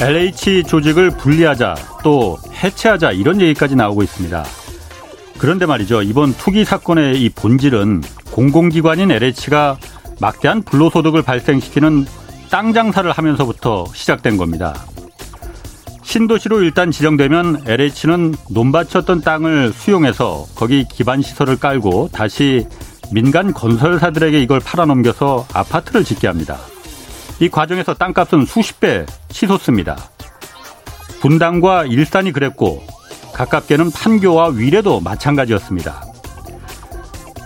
LH 조직을 분리하자 또 해체하자 이런 얘기까지 나오고 있습니다. 그런데 말이죠. 이번 투기 사건의 이 본질은 공공기관인 LH가 막대한 불로소득을 발생시키는 땅 장사를 하면서부터 시작된 겁니다. 신도시로 일단 지정되면 LH는 논밭이었던 땅을 수용해서 거기 기반 시설을 깔고 다시 민간 건설사들에게 이걸 팔아넘겨서 아파트를 짓게 합니다. 이 과정에서 땅값은 수십 배 치솟습니다. 분당과 일산이 그랬고 가깝게는 판교와 위례도 마찬가지였습니다.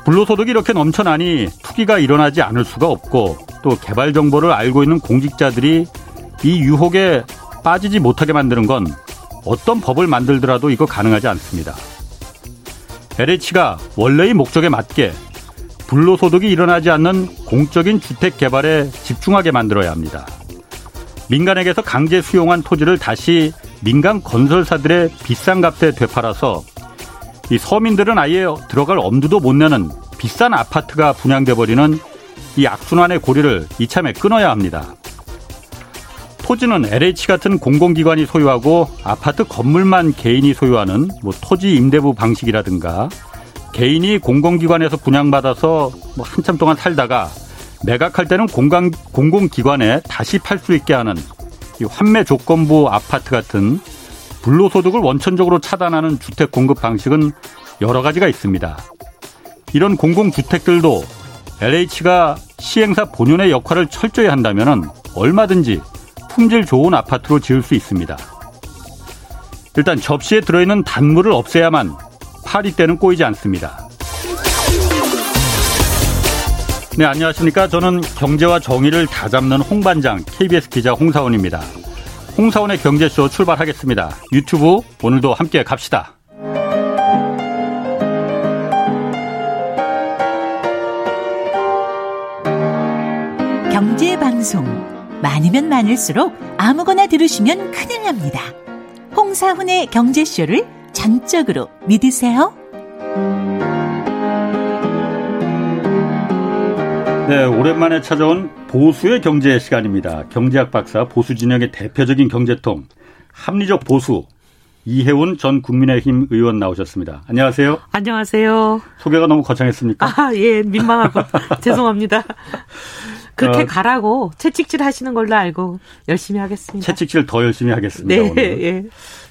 불로소득이 이렇게 넘쳐나니 투기가 일어나지 않을 수가 없고 또 개발 정보를 알고 있는 공직자들이 이 유혹에 빠지지 못하게 만드는 건 어떤 법을 만들더라도 이거 가능하지 않습니다. LH가 원래의 목적에 맞게 불로소득이 일어나지 않는 공적인 주택 개발에 집중하게 만들어야 합니다. 민간에게서 강제 수용한 토지를 다시 민간 건설사들의 비싼 값에 되팔아서 이 서민들은 아예 들어갈 엄두도 못 내는 비싼 아파트가 분양돼 버리는 이 악순환의 고리를 이참에 끊어야 합니다. 토지는 LH 같은 공공기관이 소유하고 아파트 건물만 개인이 소유하는 뭐 토지 임대부 방식이라든가 개인이 공공기관에서 분양받아서 뭐 한참 동안 살다가 매각할 때는 공간, 공공기관에 다시 팔 수 있게 하는 이 환매 조건부 아파트 같은 불로소득을 원천적으로 차단하는 주택 공급 방식은 여러 가지가 있습니다. 이런 공공주택들도 LH가 시행사 본연의 역할을 철저히 한다면 얼마든지 품질 좋은 아파트로 지을 수 있습니다. 일단 접시에 들어있는 단물을 없애야만 파리 때는 꼬이지 않습니다. 네, 안녕하십니까. 저는 경제와 정의를 다 잡는 홍반장 KBS 기자 홍사원입니다. 홍사원의 경제쇼 출발하겠습니다. 유튜브 오늘도 함께 갑시다. 경제 방송 많으면 많을수록 아무거나 들으시면 큰일 납니다. 홍사훈의 경제쇼를 전적으로 믿으세요. 네, 오랜만에 찾아온 보수의 경제 시간입니다. 경제학 박사 보수 진영의 대표적인 경제통 합리적 보수 이혜훈 전 국민의힘 의원 나오셨습니다. 안녕하세요. 안녕하세요. 소개가 너무 거창했습니까? 아, 예, 민망하고 죄송합니다. 그렇게 어, 가라고 채찍질 하시는 걸로 알고 열심히 하겠습니다. 채찍질 더 열심히 하겠습니다. 네, 오늘. 예.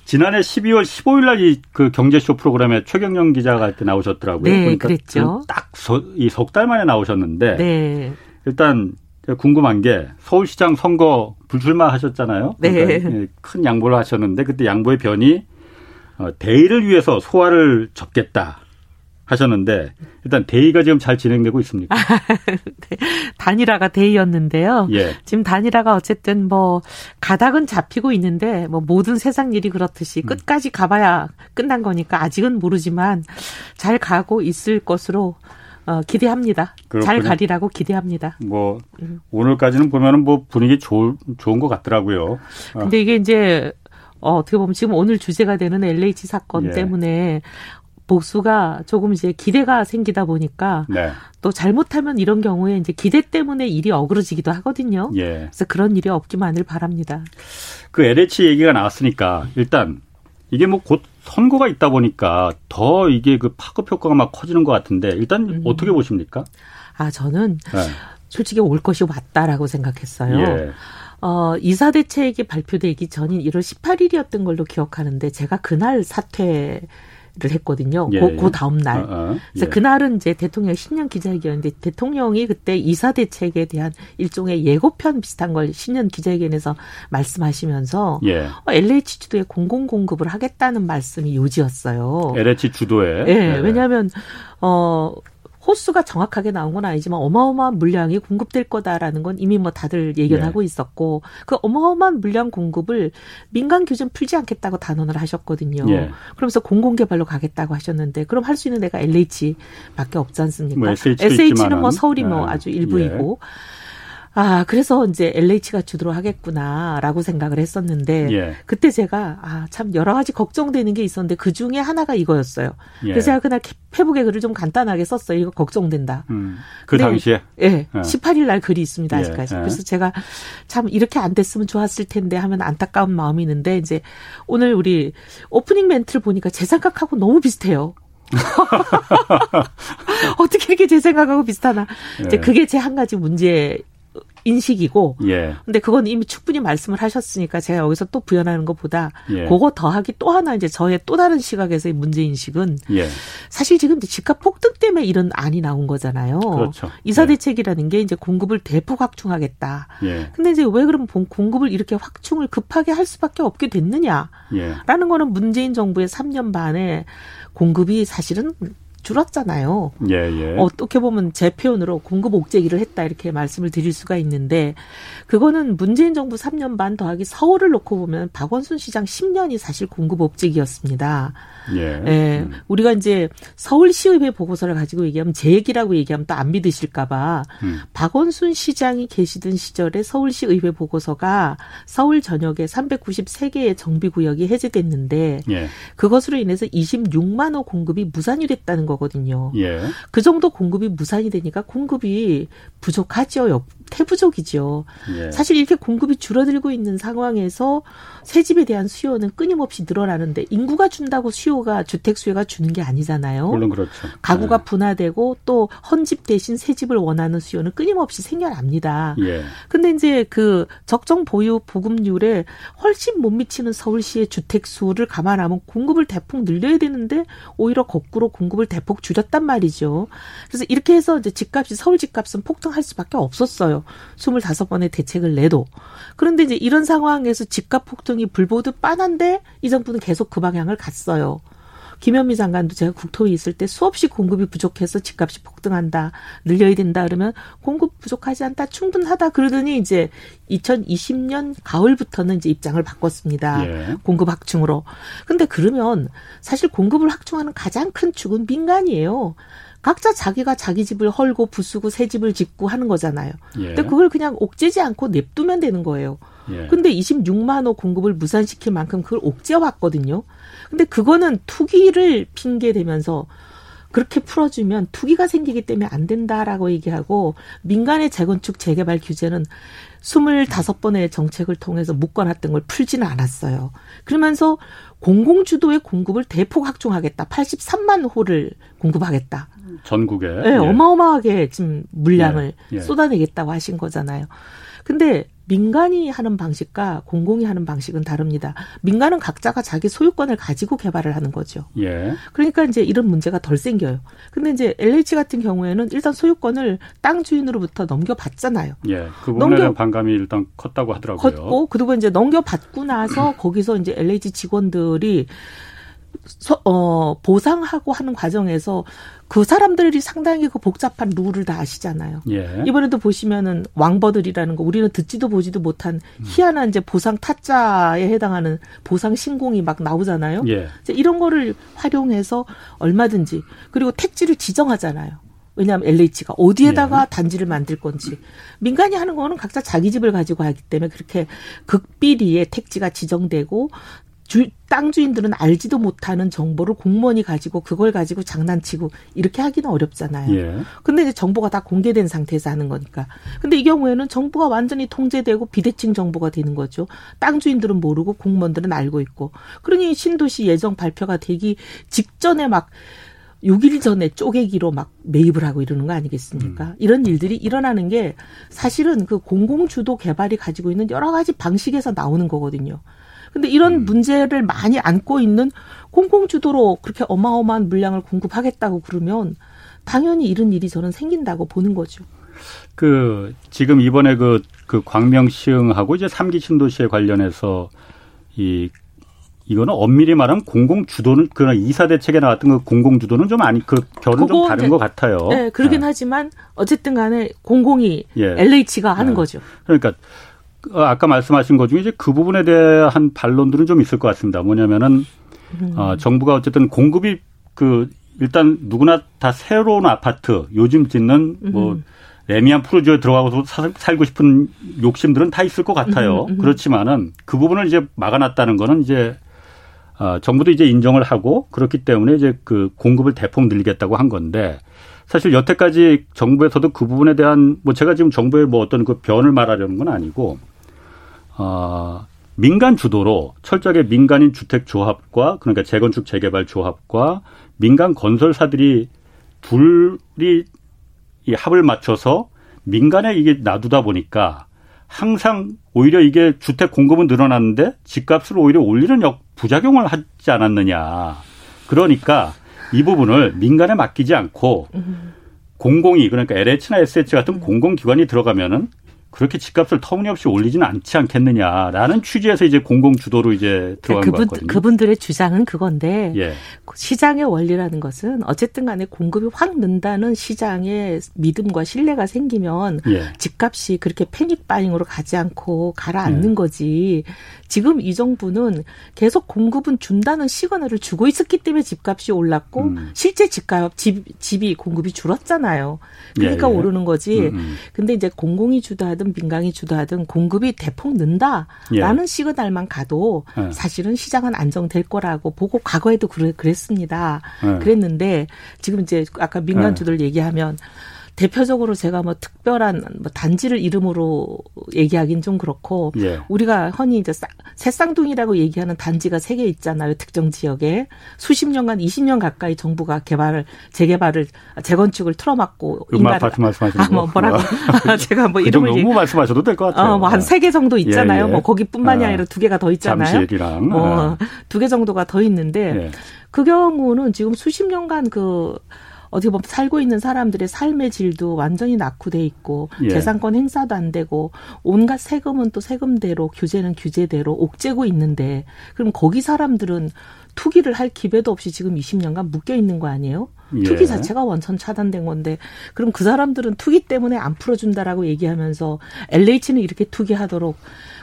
지난해 12월 15일 날이그 경제쇼 프로그램에 최경영 기자가 할때 나오셨더라고요. 네, 그러니까 그랬죠. 딱이 석 달 만에 나오셨는데 네. 일단 궁금한 게 서울시장 선거 불출마 하셨잖아요. 네. 그러니까 네. 큰 양보를 하셨는데 그때 양보의 변이 어, 대의를 위해서 소화를 접겠다. 하셨는데 일단 대의가 지금 잘 진행되고 있습니까? 네. 단일화가 대의였는데요. 예. 지금 단일화가 어쨌든 뭐 가닥은 잡히고 있는데 뭐 모든 세상 일이 그렇듯이 음. 끝까지 가봐야 끝난 거니까 아직은 모르지만 잘 가고 있을 것으로 어, 기대합니다. 그렇군요. 잘 가리라고 기대합니다. 뭐 음. 오늘까지는 보면은 뭐 분위기 좋, 좋은 것 같더라고요. 어. 근데 이게 이제 어, 어떻게 보면 지금 오늘 주제가 되는 LH 사건 예. 때문에 복수가 조금 이제 기대가 생기다 보니까 네. 또 잘못하면 이런 경우에 이제 기대 때문에 일이 어그러지기도 하거든요. 예. 그래서 그런 일이 없기만을 바랍니다. 그 LH 얘기가 나왔으니까 일단 이게 뭐 곧 선거가 있다 보니까 더 이게 그 파급 효과가 막 커지는 것 같은데 일단 음. 어떻게 보십니까? 아 저는 네. 솔직히 올 것이 왔다라고 생각했어요. 예. 어, 이사 대책이 발표되기 전인 1월 18일이었던 걸로 기억하는데 제가 그날 사퇴 를 했거든요. 예. 그, 그 다음 날. 어, 어. 그래서 예. 그날은 이제 대통령 신년 기자회견인데 대통령이 그때 이사 대책에 대한 일종의 예고편 비슷한 걸 신년 기자회견에서 말씀하시면서 예. 어, LH 주도에 공공 공급을 하겠다는 말씀이 요지였어요. LH 주도에. 예. 네. 왜냐하면 어 호수가 정확하게 나온 건 아니지만 어마어마한 물량이 공급될 거다라는 건 이미 뭐 다들 예견하고 네. 있었고 그 어마어마한 물량 공급을 민간 규정 풀지 않겠다고 단언을 하셨거든요. 네. 그러면서 공공 개발로 가겠다고 하셨는데 그럼 할 수 있는 데가 LH밖에 없지 않습니까? 뭐 SH는 뭐 서울이 뭐 네. 뭐 아주 일부이고. 예. 아, 그래서 이제 LH가 주도록 하겠구나라고 생각을 했었는데 예. 그때 제가 아, 참 여러 가지 걱정되는 게 있었는데 그 중에 하나가 이거였어요. 예. 그래서 제가 그날 페북에 글을 좀 간단하게 썼어요. 이거 걱정된다. 음, 그 네. 당시에 예. 예. 18일 날 글이 있습니다. 예, 아직까지. 예. 그래서 제가 참 이렇게 안 됐으면 좋았을 텐데 하면 안타까운 마음이 있는데 이제 오늘 우리 오프닝 멘트를 보니까 제 생각하고 너무 비슷해요. 어떻게 이렇게 제 생각하고 비슷하나. 이제 예. 그게 제 한 가지 문제 인 식이고 예. 근데 그건 이미 충분히 말씀을 하셨으니까 제가 여기서 또 부연하는 것보다 예. 그거 더하기 또 하나 이제 저의 또 다른 시각에서의 문제 인식은 예. 사실 지금 이제 집값 폭등 때문에 이런 안이 나온 거잖아요. 그렇죠. 이사 예. 대책이라는 게 이제 공급을 대폭 확충하겠다. 예. 근데 이제 왜 그럼 본- 공급을 이렇게 확충을 급하게 할 수밖에 없게 됐느냐라는 예. 거는 문재인 정부의 3년 반에 공급이 사실은 줄었잖아요. 예. 예. 어떻게 보면 제 표현으로 공급 옥죄기를 했다 이렇게 말씀을 드릴 수가 있는데 그거는 문재인 정부 3년 반 더하기 서울을 놓고 보면 박원순 시장 10년이 사실 공급 옥죄기였습니다. 예. 예. 음. 우리가 이제 서울시의회 보고서를 가지고 얘기하면 제 얘기라고 얘기하면 또 안 믿으실까봐 음. 박원순 시장이 계시던 시절에 서울시의회 보고서가 서울 전역에 393개의 정비구역이 해제됐는데 예. 그것으로 인해서 26만 호 공급이 무산이 됐다는 거거든요. 예. 그 정도 공급이 무산이 되니까 공급이 부족하죠. 역- 태부족이죠. 예. 사실 이렇게 공급이 줄어들고 있는 상황에서 새 집에 대한 수요는 끊임없이 늘어나는데 인구가 준다고 수요가 주택 수요가 주는 게 아니잖아요. 물론 그렇죠. 가구가 예. 분화되고 또 헌집 대신 새 집을 원하는 수요는 끊임없이 생겨납니다. 예. 근데 이제 그 적정 보유 보급률에 훨씬 못 미치는 서울시의 주택 수를 감안하면 공급을 대폭 늘려야 되는데 오히려 거꾸로 공급을 대폭 줄였단 말이죠. 그래서 이렇게 해서 이제 집값이 서울 집값은 폭등할 수밖에 없었어요. 25번의 대책을 내도. 그런데 이제 이런 상황에서 집값 폭등이 불보듯 빤한데 이 정부는 계속 그 방향을 갔어요. 김현미 장관도 제가 국토위 있을 때 수없이 공급이 부족해서 집값이 폭등한다, 늘려야 된다 그러면 공급 부족하지 않다, 충분하다 그러더니 이제 2020년 가을부터는 이제 입장을 바꿨습니다. 예. 공급 확충으로. 근데 그러면 사실 공급을 확충하는 가장 큰 축은 민간이에요. 각자 자기가 자기 집을 헐고 부수고 새 집을 짓고 하는 거잖아요. 예. 근데 그걸 그냥 옥죄지 않고 냅두면 되는 거예요. 예. 근데 26만 호 공급을 무산시킬 만큼 그걸 옥죄어 왔거든요. 근데 그거는 투기를 핑계 대면서 그렇게 풀어주면 투기가 생기기 때문에 안 된다라고 얘기하고 민간의 재건축 재개발 규제는 25번의 정책을 통해서 묶어놨던 걸 풀지는 않았어요. 그러면서 공공주도의 공급을 대폭 확충하겠다. 83만 호를 공급하겠다. 전국에 네, 예. 어마어마하게 지금 물량을 예, 예. 쏟아내겠다고 하신 거잖아요. 근데 민간이 하는 방식과 공공이 하는 방식은 다릅니다. 민간은 각자가 자기 소유권을 가지고 개발을 하는 거죠. 예. 그러니까 이제 이런 문제가 덜 생겨요. 근데 이제 LH 같은 경우에는 일단 소유권을 땅 주인으로부터 넘겨받잖아요. 예. 그 부분에 넘겨- 반감이 일단 컸다고 하더라고요. 걷고 그리고 이제 넘겨받고 나서 거기서 이제 LH 직원들이 서, 어, 보상하고 하는 과정에서 그 사람들이 상당히 그 복잡한 룰을 다 아시잖아요. 예. 이번에도 보시면은 왕버들이라는 거 우리는 듣지도 보지도 못한 음. 희한한 이제 보상 타짜에 해당하는 보상 신공이 막 나오잖아요. 예. 이제 이런 거를 활용해서 얼마든지 그리고 택지를 지정하잖아요. 왜냐하면 LH가 어디에다가 단지를 만들 건지 민간이 하는 거는 각자 자기 집을 가지고 하기 때문에 그렇게 극비리에 택지가 지정되고 주, 땅 주인들은 알지도 못하는 정보를 공무원이 가지고 그걸 가지고 장난치고 이렇게 하기는 어렵잖아요. 예. 근데 이제 정보가 다 공개된 상태에서 하는 거니까. 근데 이 경우에는 정보가 완전히 통제되고 비대칭 정보가 되는 거죠. 땅 주인들은 모르고 공무원들은 알고 있고. 그러니 신도시 예정 발표가 되기 직전에 막 6일 전에 쪼개기로 막 매입을 하고 이러는 거 아니겠습니까? 이런 일들이 일어나는 게 사실은 그 공공주도 개발이 가지고 있는 여러 가지 방식에서 나오는 거거든요. 근데 이런 문제를 많이 안고 있는 공공주도로 그렇게 어마어마한 물량을 공급하겠다고 그러면 당연히 이런 일이 저는 생긴다고 보는 거죠. 그 지금 이번에 그, 그 광명 시흥하고 이제 삼기 신도시에 관련해서 이 이거는 엄밀히 말하면 공공 주도는 그런 이사 대책에 나왔던 그 공공 주도는 좀 아니 그 결은 좀 다른 이제- 것 같아요. 네, 그러긴 네. 하지만 어쨌든 간에 공공이 예. LH가 하는 네. 거죠. 그러니까 어, 아까 말씀하신 것 중에 이제 그 부분에 대한 반론들은 좀 있을 것 같습니다. 뭐냐면은 음. 어, 정부가 어쨌든 공급이 그 일단 누구나 다 새로운 아파트 요즘 짓는 뭐 음. 애미한 푸르지오에 들어가서 살고 싶은 욕심들은 다 있을 것 같아요. 음, 음. 그렇지만은 그 부분을 이제 막아놨다는 거는 이제 어, 정부도 이제 인정을 하고 그렇기 때문에 이제 그 공급을 대폭 늘리겠다고 한 건데 사실 여태까지 정부에서도 그 부분에 대한 뭐 제가 지금 정부의 뭐 어떤 그 변을 말하려는 건 아니고 어, 민간 주도로 철저하게 민간인 주택 조합과 그러니까 재건축 재개발 조합과 민간 건설사들이 둘이 이 합을 맞춰서 민간에 이게 놔두다 보니까 항상 오히려 이게 주택 공급은 늘어났는데 집값을 오히려 올리는 역 부작용을 하지 않았느냐. 그러니까 이 부분을 민간에 맡기지 않고 공공이 그러니까 LH나 SH 같은 공공기관이 들어가면은 그렇게 집값을 터무니없이 올리지는 않지 않겠느냐라는 취지에서 이제 공공 주도로 이제 들어간 그분, 것 같거든요. 그분들의 주장은 그건데 예. 시장의 원리라는 것은 어쨌든 간에 공급이 확 는다는 시장의 믿음과 신뢰가 생기면 예. 집값이 그렇게 패닉 바잉으로 가지 않고 가라앉는 예. 거지. 지금 이 정부는 계속 공급은 준다는 시그널을 주고 있었기 때문에 집값이 올랐고 음. 실제 집값 집 집이 공급이 줄었잖아요. 그러니까 예, 예. 오르는 거지. 음, 음. 근데 이제 공공이 주도하 든 민간이 주도하든 공급이 대폭 는다라는 예. 시그널만 가도 예. 사실은 시장은 안정될 거라고 보고 과거에도 그랬습니다. 예. 그랬는데 지금 이제 아까 민간주들 얘기하면 대표적으로 제가 뭐 특별한 뭐 단지를 이름으로 얘기하긴 좀 그렇고 예. 우리가 흔히 이제 새쌍둥이라고 얘기하는 단지가 세 개 있잖아요. 특정 지역에 수십 년간 20년 가까이 정부가 개발을 재개발을 재건축을 틀어막고 인간 아파트 말씀하시는 아, 뭐 뭐라고 제가 뭐 그 이름을 너무 말씀하셔도 될 것 같아요. 어, 뭐한 세 개 정도 있잖아요. 예, 예. 뭐 거기뿐만이 아, 니라 두 개가 더 있잖아요. 잠실이랑 뭐 두개 정도가 더 있는데 예. 그 경우는 지금 수십 년간 그 어떻게 보면 살고 있는 사람들의 삶의 질도 완전히 낙후돼 있고 예. 재산권 행사도 안 되고 온갖 세금은 또 세금대로 규제는 규제대로 옥죄고 있는데 그럼 거기 사람들은 투기를 할 기회도 없이 지금 20년간 묶여 있는 거 아니에요? 예. 투기 자체가 원천 차단된 건데 그럼 그 사람들은 투기 때문에 안 풀어준다라고 얘기하면서 LH는 이렇게 투기하도록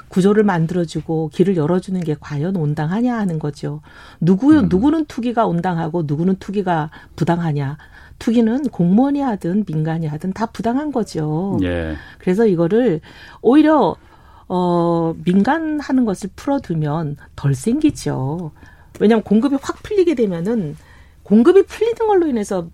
구조를 만들어주고 길을 열어주는 게 과연 온당하냐 하는 거죠. 누구 음. 누구는 투기가 온당하고 누구는 투기가 부당하냐. 투기는 공무원이 하든 민간이 하든 다 부당한 거죠. 예. 그래서 이거를 오히려 어 민간 하는 것을 풀어두면 덜 생기죠. 왜냐하면 공급이 확 풀리게 되면은 공급이 풀리는 걸로 인해서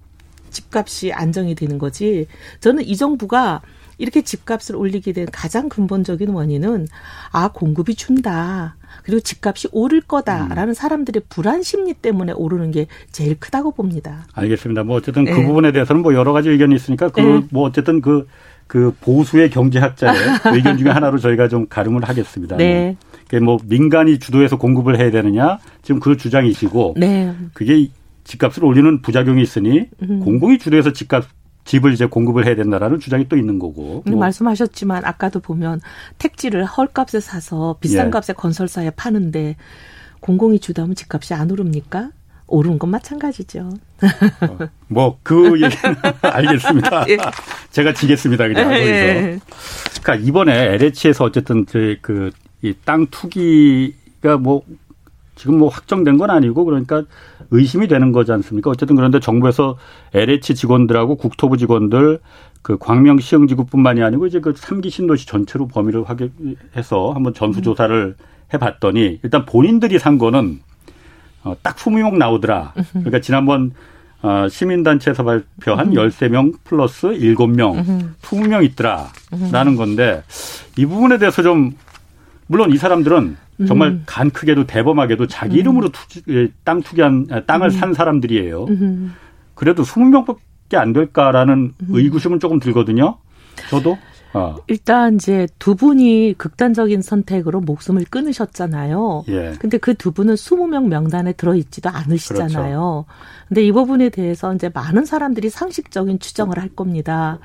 집값이 안정이 되는 거지. 저는 이 정부가 이렇게 집값을 올리게 된 가장 근본적인 원인은 아 공급이 준다. 그리고 집값이 오를 거다라는 음. 사람들의 불안 심리 때문에 오르는 게 제일 크다고 봅니다. 알겠습니다. 뭐 어쨌든 그 네. 그 부분에 대해서는 뭐 여러 가지 의견이 있으니까 그뭐 네. 어쨌든 그, 그 보수의 경제학자의 의견 중에 하나로 저희가 좀 가름을 하겠습니다. 네. 뭐 민간이 주도해서 공급을 해야 되느냐 지금 그 주장이시고 네. 그게 집값을 올리는 부작용이 있으니 음. 공공이 주도해서 집값 집을 이제 공급을 해야 된다라는 주장이 또 있는 거고. 뭐. 말씀하셨지만 아까도 보면 택지를 헐값에 사서 비싼 예. 값에 건설사에 파는데 공공이 주도하면 집값이 안 오릅니까? 오르는 건 마찬가지죠. 어, 뭐그 얘기는 알겠습니다. 예. 제가 지겠습니다 그냥 예. 거기서. 그러니까 이번에 LH에서 어쨌든 그 이 땅 투기가 뭐 지금 뭐 확정된 건 아니고 그러니까 의심이 되는 거지 않습니까? 어쨌든 그런데 정부에서 LH 직원들하고 국토부 직원들 그 광명 시흥지구뿐만이 아니고 이제 그 삼기 신도시 전체로 범위를 하게 해서 한번 전수조사를 해봤더니 일단 본인들이 산 거는 어, 딱 20명 나오더라. 그러니까 지난번 어, 시민단체에서 발표한 음. 13명 플러스 7명, 음. 20명 있더라. 라는 건데 이 부분에 대해서 좀 물론 이 사람들은 정말 음. 간 크게도 대범하게도 자기 음. 이름으로 투지, 예, 땅 투기한 아, 땅을 음. 산 사람들이에요. 음. 그래도 20명밖에 안 될까라는 음. 의구심은 조금 들거든요. 저도. 어. 일단 이제 두 분이 극단적인 선택으로 목숨을 끊으셨잖아요. 예. 근데 그 두 분은 20명 명단에 들어 있지도 않으시잖아요. 그렇죠. 근데 이 부분에 대해서 이제 많은 사람들이 상식적인 추정을 할 겁니다.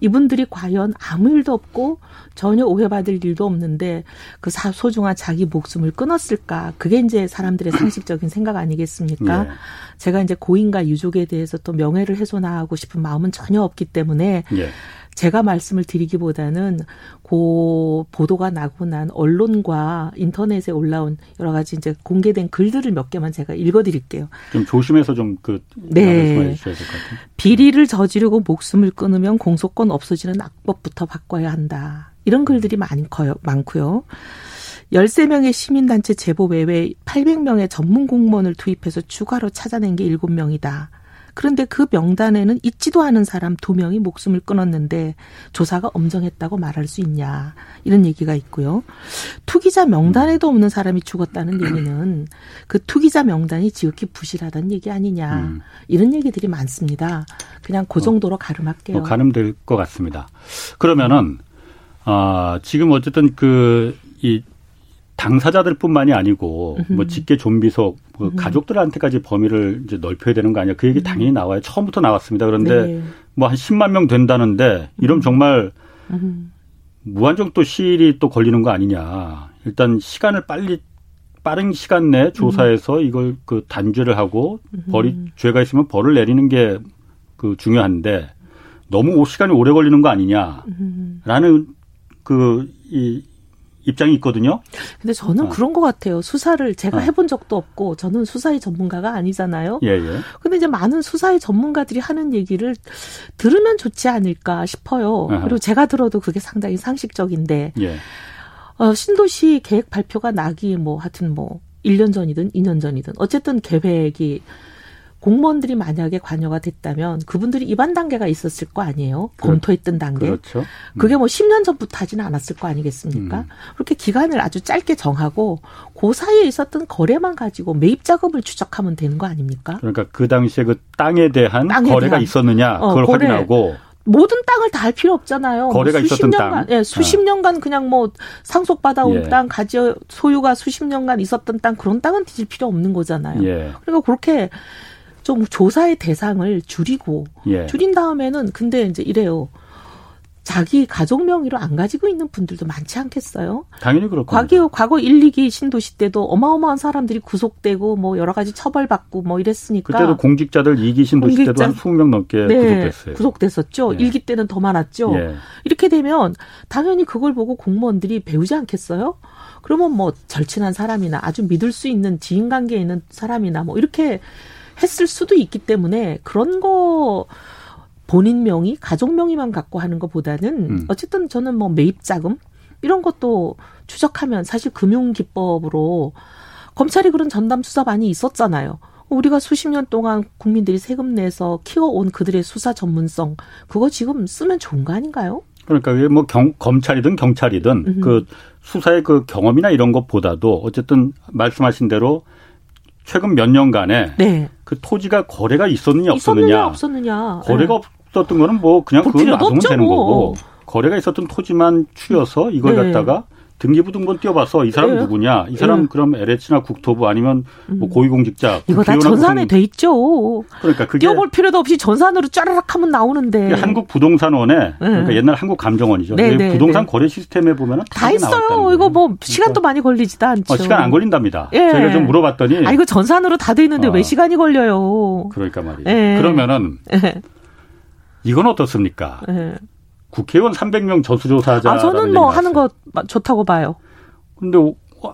이분들이 과연 아무 일도 없고 전혀 오해받을 일도 없는데 그 소중한 자기 목숨을 끊었을까? 그게 이제 사람들의 상식적인 생각 아니겠습니까? 예. 제가 이제 고인과 유족에 대해서 또 명예를 훼손하고 싶은 마음은 전혀 없기 때문에 예. 제가 말씀을 드리기보다는 고 보도가 나고 난 언론과 인터넷에 올라온 여러 가지 이제 공개된 글들을 몇 개만 제가 읽어드릴게요. 좀 조심해서 좀그 네. 비리를 저지르고 목숨을 끊으면 공소권 없어지는 악법부터 바꿔야 한다. 이런 글들이 많고요. 많고요. 13명의 시민단체 제보 외에 800명의 전문 공무원을 투입해서 추가로 찾아낸 게 7명이다. 그런데 그 명단에는 있지도 않은 사람 두 명이 목숨을 끊었는데 조사가 엄정했다고 말할 수 있냐 이런 얘기가 있고요. 투기자 명단에도 없는 사람이 죽었다는 얘기는 그 투기자 명단이 지극히 부실하다는 얘기 아니냐 음. 이런 얘기들이 많습니다. 그냥 그 정도로 어, 가름할게요. 뭐 가름될 것 같습니다. 그러면은 아 지금 어쨌든 그 이 당사자들뿐만이 아니고 뭐 직계 좀비속 뭐 가족들한테까지 범위를 이제 넓혀야 되는 거 아니야? 그 얘기 당연히 나와요. 처음부터 나왔습니다. 그런데 네. 뭐한 10만 명 된다는데 이러면 정말 무한정 또 시일이 또 걸리는 거 아니냐? 일단 시간을 빨리 빠른 시간 내에 조사해서 이걸 그 단죄를 하고 벌이 죄가 있으면 벌을 내리는 게 그 중요한데 너무 시간이 오래 걸리는 거 아니냐라는 그 이 입장이 있거든요. 근데 저는 어. 그런 것 같아요. 수사를 제가 어. 해본 적도 없고 저는 수사의 전문가가 아니잖아요. 예, 예. 근데 이제 많은 수사의 전문가들이 하는 얘기를 들으면 좋지 않을까 싶어요. 어허. 그리고 제가 들어도 그게 상당히 상식적인데 예. 어, 신도시 계획 발표가 나기 뭐 하여튼 뭐 1년 전이든 2년 전이든 어쨌든 계획이 공무원들이 만약에 관여가 됐다면 그분들이 입안 단계가 있었을 거 아니에요. 검토했던 단계. 그렇죠. 음. 그게 뭐 10년 전부터 하지는 않았을 거 아니겠습니까? 음. 그렇게 기간을 아주 짧게 정하고 그 사이에 있었던 거래만 가지고 매입 작업을 추적하면 되는 거 아닙니까? 그러니까 그 당시에 그 땅에 대한 땅에 거래가 대한. 있었느냐 어, 그걸 어, 거래. 확인하고 모든 땅을 다 할 필요 없잖아요. 뭐 거래가 뭐 수십 있었던 년간, 땅. 예, 수십 아. 년간 그냥 뭐 상속받아온 예. 땅, 가지 소유가 수십 년간 있었던 땅 그런 땅은 뒤질 필요 없는 거잖아요. 예. 그러니까 그렇게 좀 조사의 대상을 줄이고 예. 줄인 다음에는 근데 이제 이래요. 자기 가족 명의로 안 가지고 있는 분들도 많지 않겠어요? 당연히 그렇고. 과거 과거 1, 2기 신도시 때도 어마어마한 사람들이 구속되고 뭐 여러 가지 처벌받고 뭐 이랬으니까. 그때도 공직자들 2기 신도시 공직자, 때도 한 20명 넘게 네, 구속됐어요. 구속됐었죠. 예. 1기 때는 더 많았죠. 예. 이렇게 되면 당연히 그걸 보고 공무원들이 배우지 않겠어요? 그러면 뭐 절친한 사람이나 아주 믿을 수 있는 지인 관계에 있는 사람이나 뭐 이렇게 했을 수도 있기 때문에 그런 거 본인 명의, 가족 명의만 갖고 하는 것보다는 음. 어쨌든 저는 뭐 매입 자금 이런 것도 추적하면 사실 금융 기법으로 검찰이 그런 전담 수사 많이 있었잖아요. 우리가 수십 년 동안 국민들이 세금 내서 키워온 그들의 수사 전문성 그거 지금 쓰면 좋은 거 아닌가요? 그러니까 뭐 경, 검찰이든 경찰이든 음흠. 그 수사의 그 경험이나 이런 것보다도 어쨌든 말씀하신 대로 최근 몇 년간에 네. 그 토지가 거래가 있었느냐 없었느냐, 없었느냐. 거래가 네. 없었던 거는 뭐 그냥 그걸 놔두면 되는 뭐. 거고 거래가 있었던 토지만 추려서 이걸 네. 갖다가 등기부등본 띄워봐서 이 사람 네. 누구냐? 이 사람 네. 그럼 LH나 국토부 아니면 뭐 음. 고위공직자 이거 다 전산에 돼 있죠. 그러니까 그게 띄워볼 필요도 없이 전산으로 쫘라락 하면 나오는데 한국 부동산원에 네. 그러니까 옛날 한국 감정원이죠. 네, 네, 부동산 네. 거래 시스템에 보면은 다 있어요. 이거 뭐 시간도 그러니까. 많이 걸리지도 않죠. 어, 시간 안 걸린답니다. 예. 저희가 좀 물어봤더니 아 이거 전산으로 다 돼 있는데 어. 왜 시간이 걸려요? 그러니까 말이에요. 예. 그러면은 예. 이건 어떻습니까? 예. 국회의원 300명 저수조사자. 아, 저는 뭐 하는 거 좋다고 봐요. 근데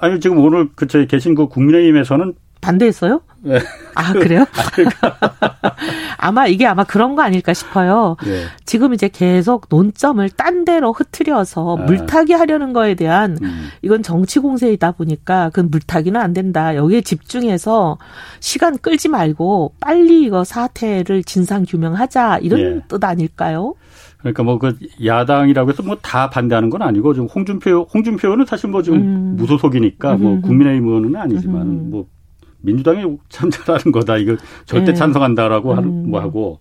아니 지금 오늘 그 저희 계신 그 국민의힘에서는 반대했어요? 네. 아 그래요? 아, 그러니까. 아마 이게 아마 그런 거 아닐까 싶어요. 네. 지금 이제 계속 논점을 딴 데로 흐트려서 아. 물타기 하려는 거에 대한 음. 이건 정치 공세이다 보니까 그 물타기는 안 된다. 여기에 집중해서 시간 끌지 말고 빨리 이거 사태를 진상 규명하자 이런 네. 뜻 아닐까요? 그러니까 뭐 그 야당이라고 해서 뭐 다 반대하는 건 아니고 지금 홍준표 홍준표 의원은 사실 뭐 지금 음. 무소속이니까 뭐 국민의힘 의원은 아니지만 음. 뭐 민주당이 참 잘하는 거다 이거 절대 네. 찬성한다라고 음. 하는 뭐 하고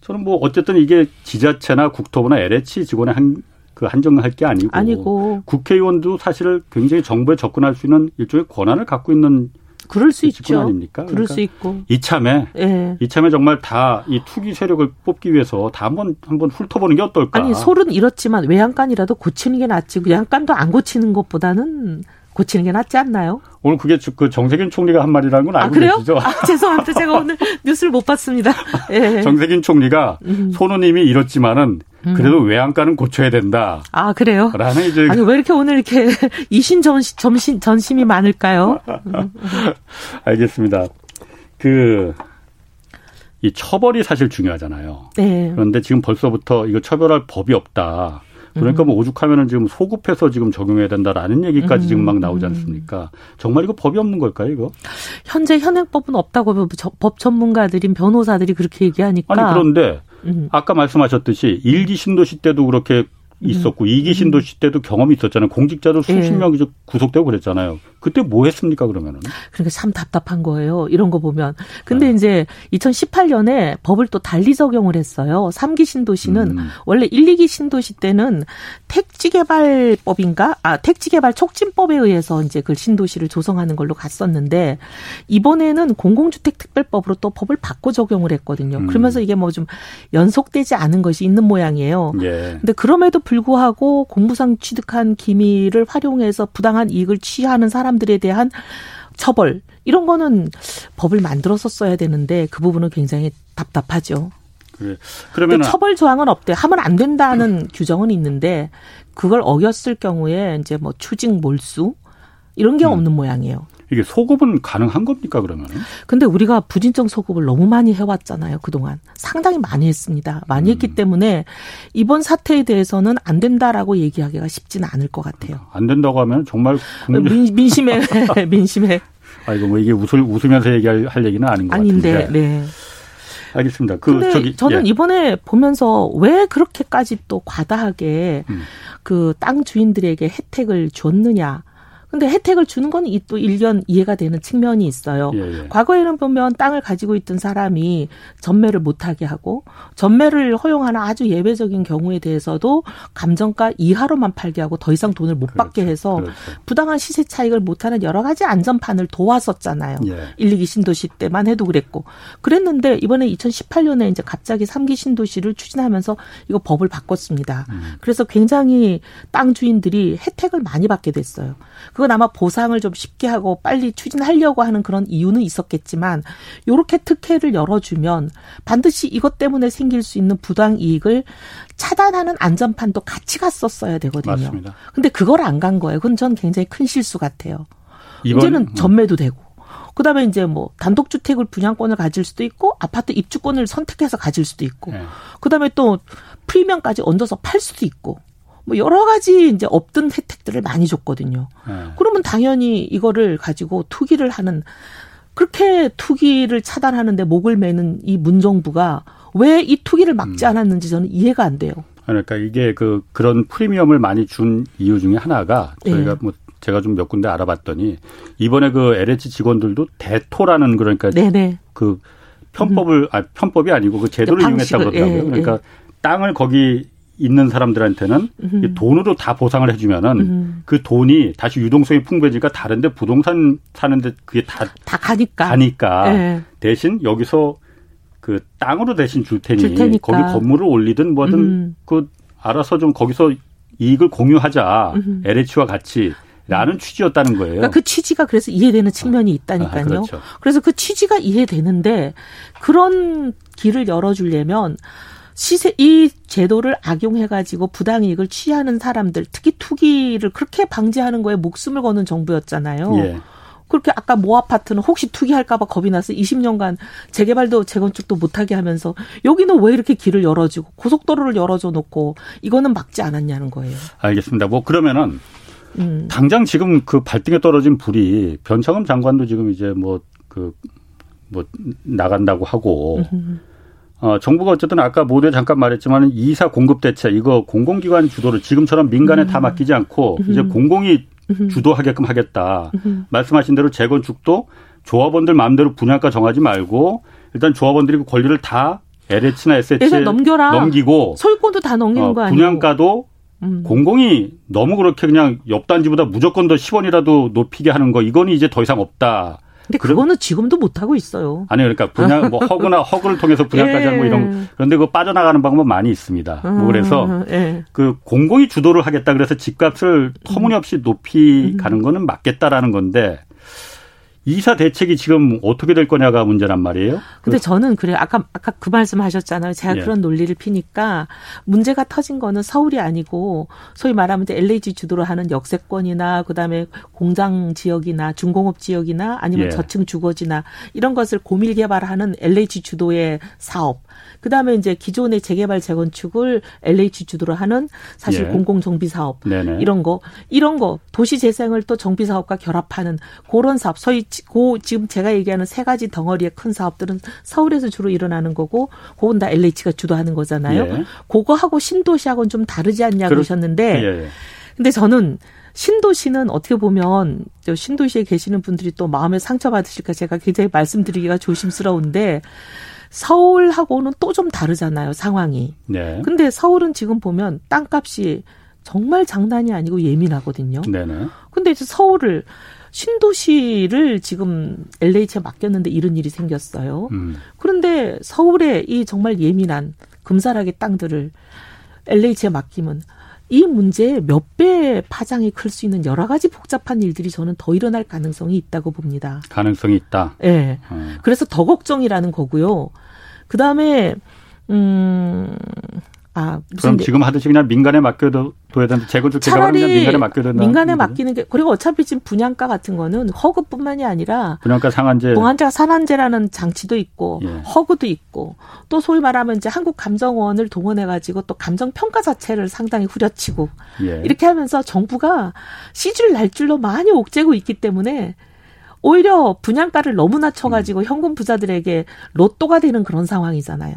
저는 뭐 어쨌든 이게 지자체나 국토부나 LH 직원의 한 그 한정할 게 아니고, 아니고 국회의원도 사실 굉장히 정부에 접근할 수 있는 일종의 권한을 갖고 있는 그럴 수 있죠. 아닙니까? 그럴 그러니까 수 있고. 이참에 예. 이참에 정말 다 이 투기 세력을 뽑기 위해서 다 한번 한번 훑어보는 게 어떨까? 아니 솔은 이렇지만 외양간이라도 고치는 게 낫지. 외양간도 안 고치는 것보다는 고치는 게 낫지 않나요? 오늘 그게 그 정세균 총리가 한 말이라는 건 알고 아, 그래요? 계시죠? 아, 죄송합니다. 제가 오늘 뉴스를 못 봤습니다. 예. 정세균 총리가 음. 손우님이 이렇지만은 그래도 음. 외양가는 고쳐야 된다. 아 그래요? 라는 이제 아니 왜 이렇게 오늘 이렇게 이신 전심 점심 전심이 많을까요? 알겠습니다. 그. 이 처벌이 사실 중요하잖아요. 네. 그런데 지금 벌써부터 이거 처벌할 법이 없다. 그러니까 뭐 오죽하면은 지금 소급해서 지금 적용해야 된다라는 얘기까지 음. 지금 막 나오지 않습니까? 정말 이거 법이 없는 걸까요, 이거? 현재 현행법은 없다고 법 전문가들인 변호사들이 그렇게 얘기하니까. 아니 그런데 음. 아까 말씀하셨듯이 일기 신도시 때도 그렇게 있었고 음. 이기 신도시 때도 경험이 있었잖아요. 공직자도 수십 예. 명이 구속되고 그랬잖아요. 그때 뭐 했습니까 그러면은? 그러니까 참 답답한 거예요. 이런 거 보면. 근데 네. 이제 2018년에 법을 또 달리 적용을 했어요. 3기 신도시는 음. 원래 1, 2기 신도시 때는 택지개발법인가? 아, 택지개발 촉진법에 의해서 이제 그 신도시를 조성하는 걸로 갔었는데 이번에는 공공주택 특별법으로 또 법을 바꿔 적용을 했거든요. 음. 그러면서 이게 뭐 좀 연속되지 않은 것이 있는 모양이에요. 예. 근데 그럼에도 불구하고 공무상 취득한 기밀을 활용해서 부당한 이익을 취하는 사람 들에 대한 처벌 이런 거는 법을 만들어서 써야 되는데 그 부분은 굉장히 답답하죠. 그래. 그러면 처벌 조항은 없대. 하면 안 된다는 음. 규정은 있는데 그걸 어겼을 경우에 이제 뭐 추징 몰수 이런 게 음. 없는 모양이에요. 이게 소급은 가능한 겁니까 그러면? 근데 우리가 부진적 소급을 너무 많이 해왔잖아요 그동안 상당히 많이 했습니다. 많이 음. 했기 때문에 이번 사태에 대해서는 안 된다라고 얘기하기가 쉽지는 않을 것 같아요. 안 된다고 하면 정말 민, 민심에 민심에. 아 이거 뭐 이게 웃을 웃으면서 얘기할 할 얘기는 아닌 것 아닌데, 같은데. 네. 알겠습니다. 그 근데 저기 저는 예. 이번에 보면서 왜 그렇게까지 또 과다하게 음. 그땅 주인들에게 혜택을 줬느냐. 근데 혜택을 주는 건 또 일견 이해가 되는 측면이 있어요. 예, 예. 과거에는 보면 땅을 가지고 있던 사람이 전매를 못하게 하고 전매를 허용하는 아주 예외적인 경우에 대해서도 감정가 이하로만 팔게 하고 더 이상 돈을 못 그렇죠. 받게 해서 그렇죠. 부당한 시세 차익을 못하는 여러 가지 안전판을 도왔었잖아요. 예. 1, 2기 신도시 때만 해도 그랬고 그랬는데 이번에 2018년에 이제 갑자기 3기 신도시를 추진하면서 이거 법을 바꿨습니다. 음. 그래서 굉장히 땅 주인들이 혜택을 많이 받게 됐어요. 그건 아마 보상을 좀 쉽게 하고 빨리 추진하려고 하는 그런 이유는 있었겠지만 요렇게 특혜를 열어주면 반드시 이것 때문에 생길 수 있는 부당 이익을 차단하는 안전판도 같이 갔었어야 되거든요. 맞습니다. 근데 그걸 안 간 거예요. 그건 전 굉장히 큰 실수 같아요. 이제는 음. 전매도 되고 그다음에 이제 뭐 단독 주택을 분양권을 가질 수도 있고 아파트 입주권을 선택해서 가질 수도 있고 네. 그다음에 또 프리미엄까지 얹어서 팔 수도 있고 뭐 여러 가지 이제 없던 혜택들을 많이 줬거든요. 네. 그러면 당연히 이거를 가지고 투기를 하는 그렇게 투기를 차단하는데 목을 매는 이 문정부가 왜 이 투기를 막지 음. 않았는지 저는 이해가 안 돼요. 그러니까 이게 그 그런 프리미엄을 많이 준 이유 중에 하나가 저희가 네. 뭐 제가 좀 몇 군데 알아봤더니 이번에 그 LH 직원들도 대토라는 그러니까 네네. 네. 그 편법을 음. 아 편법이 아니고 그 제도를 이용했다고 그러더라고요. 예, 그러니까 예. 땅을 거기 있는 사람들한테는 음. 돈으로 다 보상을 해주면은 음. 그 돈이 다시 유동성이 풍부해지니까 다른데 부동산 사는데 그게 다 다 가니까 가니까 네. 대신 여기서 그 땅으로 대신 줄 테니 줄 거기 건물을 올리든 뭐든 음. 그 알아서 좀 거기서 이익을 공유하자 음. LH와 같이 라는 취지였다는 거예요. 그러니까 그 취지가 그래서 이해되는 측면이 아, 있다니까요. 아, 그렇죠. 그래서 그 취지가 이해되는데 그런 길을 열어주려면 시세 이 제도를 악용해 가지고 부당 이익을 취하는 사람들 특히 투기를 그렇게 방지하는 거에 목숨을 거는 정부였잖아요. 예. 그렇게 아까 모 아파트는 혹시 투기할까봐 겁이 나서 20년간 재개발도 재건축도 못하게 하면서 여기는 왜 이렇게 길을 열어주고 고속도로를 열어줘 놓고 이거는 막지 않았냐는 거예요. 알겠습니다. 뭐 그러면은 음. 당장 지금 그 발등에 떨어진 불이 변창흠 장관도 지금 이제 뭐 그뭐 뭐 나간다고 하고. 음. 어, 정부가 어쨌든 아까 모두에 잠깐 말했지만 이사 공급 대책 이거 공공기관 주도를 지금처럼 민간에 음. 다 맡기지 않고 음. 이제 공공이 음. 주도하게끔 하겠다. 음. 말씀하신 대로 재건축도 조합원들 마음대로 분양가 정하지 말고 일단 조합원들이 그 권리를 다 LH나 SH에 넘겨라. 넘기고 소유권도 다 넘기는 어, 거 아니에요? 분양가도 음. 공공이 너무 그렇게 그냥 옆 단지보다 무조건 더 10원이라도 높이게 하는 거 이거는 이제 더 이상 없다. 근데 그거는 지금도 못 하고 있어요. 아니 그러니까 분양 뭐 허그나 허그를 통해서 분양까지 예. 하는 뭐 이런 그런데 그 빠져나가는 방법 많이 있습니다. 뭐 음, 그래서 예. 그 공공이 주도를 하겠다 그래서 집값을 터무니없이 높이 음. 가는 거는 맞겠다라는 건데 이사 대책이 지금 어떻게 될 거냐가 문제란 말이에요. 근데 그 저는 그래 아까 아까 그 말씀하셨잖아요. 제가 예. 그런 논리를 피니까 문제가 터진 거는 서울이 아니고 소위 말하면 LH 주도로 하는 역세권이나 그다음에 공장 지역이나 중공업 지역이나 아니면 예. 저층 주거지나 이런 것을 고밀 개발하는 LH 주도의 사업 그 다음에 이제 기존의 재개발 재건축을 LH 주도로 하는 사실 예. 공공 정비 사업 네네. 이런 거 이런 거 도시 재생을 또 정비 사업과 결합하는 그런 사업 소위 고 지금 제가 얘기하는 세 가지 덩어리의 큰 사업들은 서울에서 주로 일어나는 거고 그건 다 LH가 주도하는 거잖아요. 예. 그거하고 신도시하고는 좀 다르지 않냐 그러, 그러셨는데 예. 근데 저는 신도시는 어떻게 보면 신도시에 계시는 분들이 또 마음에 상처받으실까 제가 굉장히 말씀드리기가 조심스러운데 서울하고는 또 좀 다르잖아요, 상황이. 네. 근데 서울은 지금 보면 땅값이 정말 장난이 아니고 예민하거든요. 네네. 근데 이제 서울을 신도시를 지금 LH에 맡겼는데 이런 일이 생겼어요. 음. 그런데 서울에 이 정말 예민한 금사라기 땅들을 LH에 맡기면 이 문제에 몇배 파장이 클 수 있는 여러 가지 복잡한 일들이 저는 더 일어날 가능성이 있다고 봅니다. 가능성이 있다. 예. 네. 음. 그래서 더 걱정이라는 거고요. 그 다음에 음. 아, 그럼 지금 하듯이 그냥 민간에 맡겨둬야 되는데 재건축 개발은 그냥 민간에 맡겨야 된다. 민간에 맡기는 게 그리고 어차피 지금 분양가 같은 거는 허그뿐만이 아니라 분양가 상한제, 분양가 상한제라는 장치도 있고 예. 허그도 있고 또 소위 말하면 이제 한국 감정원을 동원해 가지고 또 감정 평가 자체를 상당히 후려치고 예. 이렇게 하면서 정부가 시줄 날 줄로 많이 옥죄고 있기 때문에 오히려 분양가를 너무 낮춰가지고 음. 현금 부자들에게 로또가 되는 그런 상황이잖아요.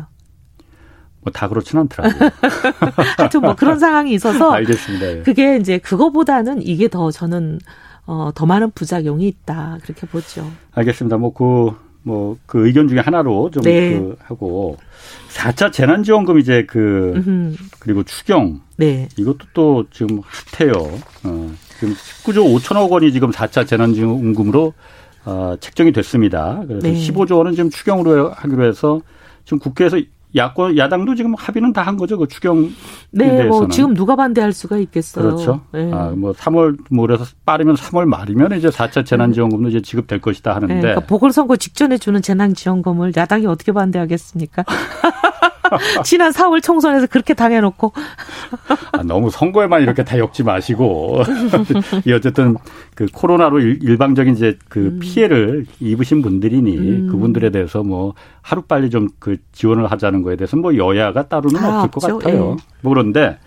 뭐 다 그렇진 않더라고요. 하여튼 뭐 그런 상황이 있어서 알겠습니다. 예. 그게 이제 그거보다는 이게 더 저는 어, 더 많은 부작용이 있다 그렇게 보죠. 알겠습니다. 뭐그 뭐그 의견 중에 하나로 좀 네. 그 하고 4차 재난지원금 이제 그 음흠. 그리고 추경 네. 이것도 또 지금 핫해요. 어, 지금 19조 5천억 원이 지금 4차 재난지원금으로 어, 책정이 됐습니다. 그래서 네. 15조 원은 지금 추경으로 하기로 해서 지금 국회에서 야권 야당도 지금 합의는 다 한 거죠. 그 추경 네, 대해서는. 뭐 지금 누가 반대할 수가 있겠어요. 그렇죠. 네. 아, 뭐 3월 뭐 그래서 빠르면 3월 말이면 이제 4차 재난지원금도 이제 지급될 것이다 하는데. 네, 그러니까 보궐선거 직전에 주는 재난지원금을 야당이 어떻게 반대하겠습니까? 지난 4월 총선에서 그렇게 당해놓고. 아, 너무 선거에만 이렇게 다 엮지 마시고. 이 어쨌든 그 코로나로 일, 방적인 이제 그 음. 피해를 입으신 분들이니 음. 그분들에 대해서 뭐 하루빨리 좀 그 지원을 하자는 거에 대해서 뭐 여야가 따로는 없을 없죠. 것 같아요. 예. 뭐 그런데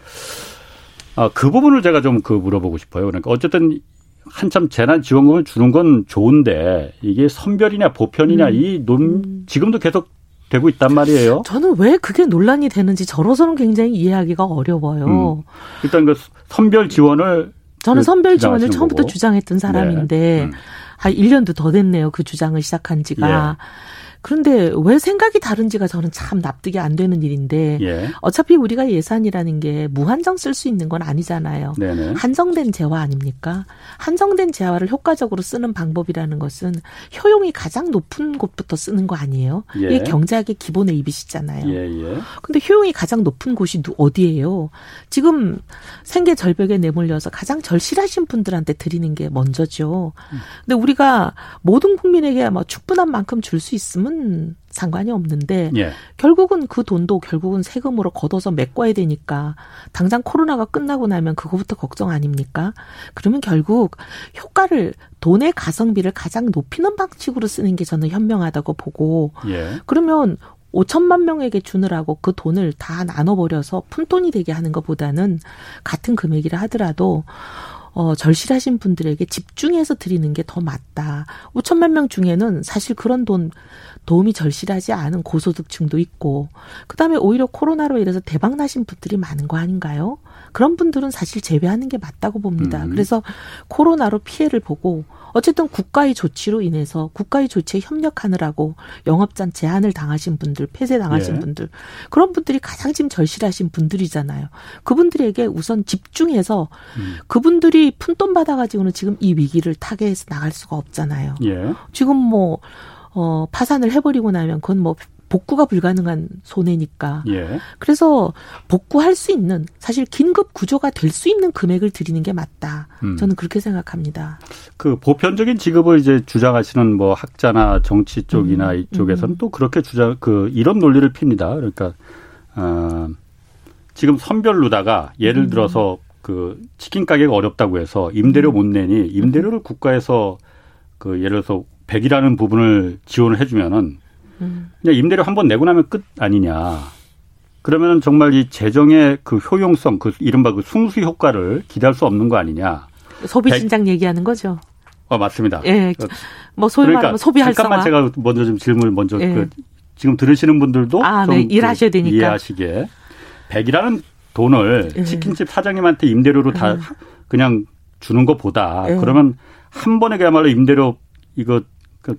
아, 그 부분을 제가 좀 그 물어보고 싶어요. 그러니까 어쨌든 한참 재난 지원금을 주는 건 좋은데 이게 선별이냐 보편이냐 음. 이 논, 음. 지금도 계속 되고 있단 말이에요. 저는 왜 그게 논란이 되는지 저로서는 굉장히 이해하기가 어려워요. 음. 일단 그 선별 지원을 저는 그 선별 지원을 처음부터 거고. 주장했던 사람인데 네. 음. 한 1년도 더 됐네요. 그 주장을 시작한 지가. 예. 그런데 왜 생각이 다른지가 저는 참 납득이 안 되는 일인데 예. 어차피 우리가 예산이라는 게 무한정 쓸 수 있는 건 아니잖아요. 네네. 한정된 재화 아닙니까? 한정된 재화를 효과적으로 쓰는 방법이라는 것은 효용이 가장 높은 곳부터 쓰는 거 아니에요? 예. 이게 경제학의 기본의 입이시잖아요. 예, 예. 근데 효용이 가장 높은 곳이 어디예요? 지금 생계 절벽에 내몰려서 가장 절실하신 분들한테 드리는 게 먼저죠. 음. 근데 우리가 모든 국민에게 뭐 충분한 만큼 줄 수 있으면 세금은 상관이 없는데 예. 결국은 그 돈도 결국은 세금으로 걷어서 메꿔야 되니까 당장 코로나가 끝나고 나면 그거부터 걱정 아닙니까? 그러면 결국 효과를 돈의 가성비를 가장 높이는 방식으로 쓰는 게 저는 현명하다고 보고 예. 그러면 5천만 명에게 주느라고 그 돈을 다 나눠버려서 푼돈이 되게 하는 것보다는 같은 금액이라 하더라도 어, 절실하신 분들에게 집중해서 드리는 게 더 맞다. 5천만 명 중에는 사실 그런 돈 도움이 절실하지 않은 고소득층도 있고 그다음에 오히려 코로나로 인해서 대박 나신 분들이 많은 거 아닌가요? 그런 분들은 사실 제외하는 게 맞다고 봅니다. 음. 그래서 코로나로 피해를 보고 어쨌든 국가의 조치로 인해서 국가의 조치에 협력하느라고 영업장 제한을 당하신 분들, 폐쇄 당하신 예. 분들 그런 분들이 가장 지금 절실하신 분들이잖아요. 그분들에게 우선 집중해서 음. 그분들이 푼돈 받아가지고는 지금 이 위기를 타개해서 나갈 수가 없잖아요. 예. 지금 뭐 어, 파산을 해버리고 나면 그건 뭐 복구가 불가능한 손해니까. 예. 그래서 복구할 수 있는 사실 긴급 구조가 될 수 있는 금액을 드리는 게 맞다. 음. 저는 그렇게 생각합니다. 그 보편적인 지급을 이제 주장하시는 뭐 학자나 정치 쪽이나 음, 이쪽에서는 음. 또 그렇게 주장 그 이런 논리를 핍니다. 그러니까 어 지금 선별로다가 예를 음. 들어서 그 치킨 가게가 어렵다고 해서 임대료 못 내니 임대료를 국가에서 그 예를 들어서 100이라는 부분을 지원을 해주면은 음. 그냥 임대료 한 번 내고 나면 끝 아니냐. 그러면은 정말 이 재정의 그 효용성, 그 이른바 그 승수 효과를 기대할 수 없는 거 아니냐. 소비 백- 신장 얘기하는 거죠. 어, 맞습니다. 예. 어, 뭐 소위 말하면 소비 잠깐만 활성화. 제가 먼저 좀 질문을 먼저 예. 그 지금 들으시는 분들도 아, 좀 네. 그 일하셔야 되니까. 이해하시게 100이라는 돈을 예. 치킨집 사장님한테 임대료로 다 음. 그냥 주는 것보다 예. 그러면 한 번에 그야말로 임대료 이거 그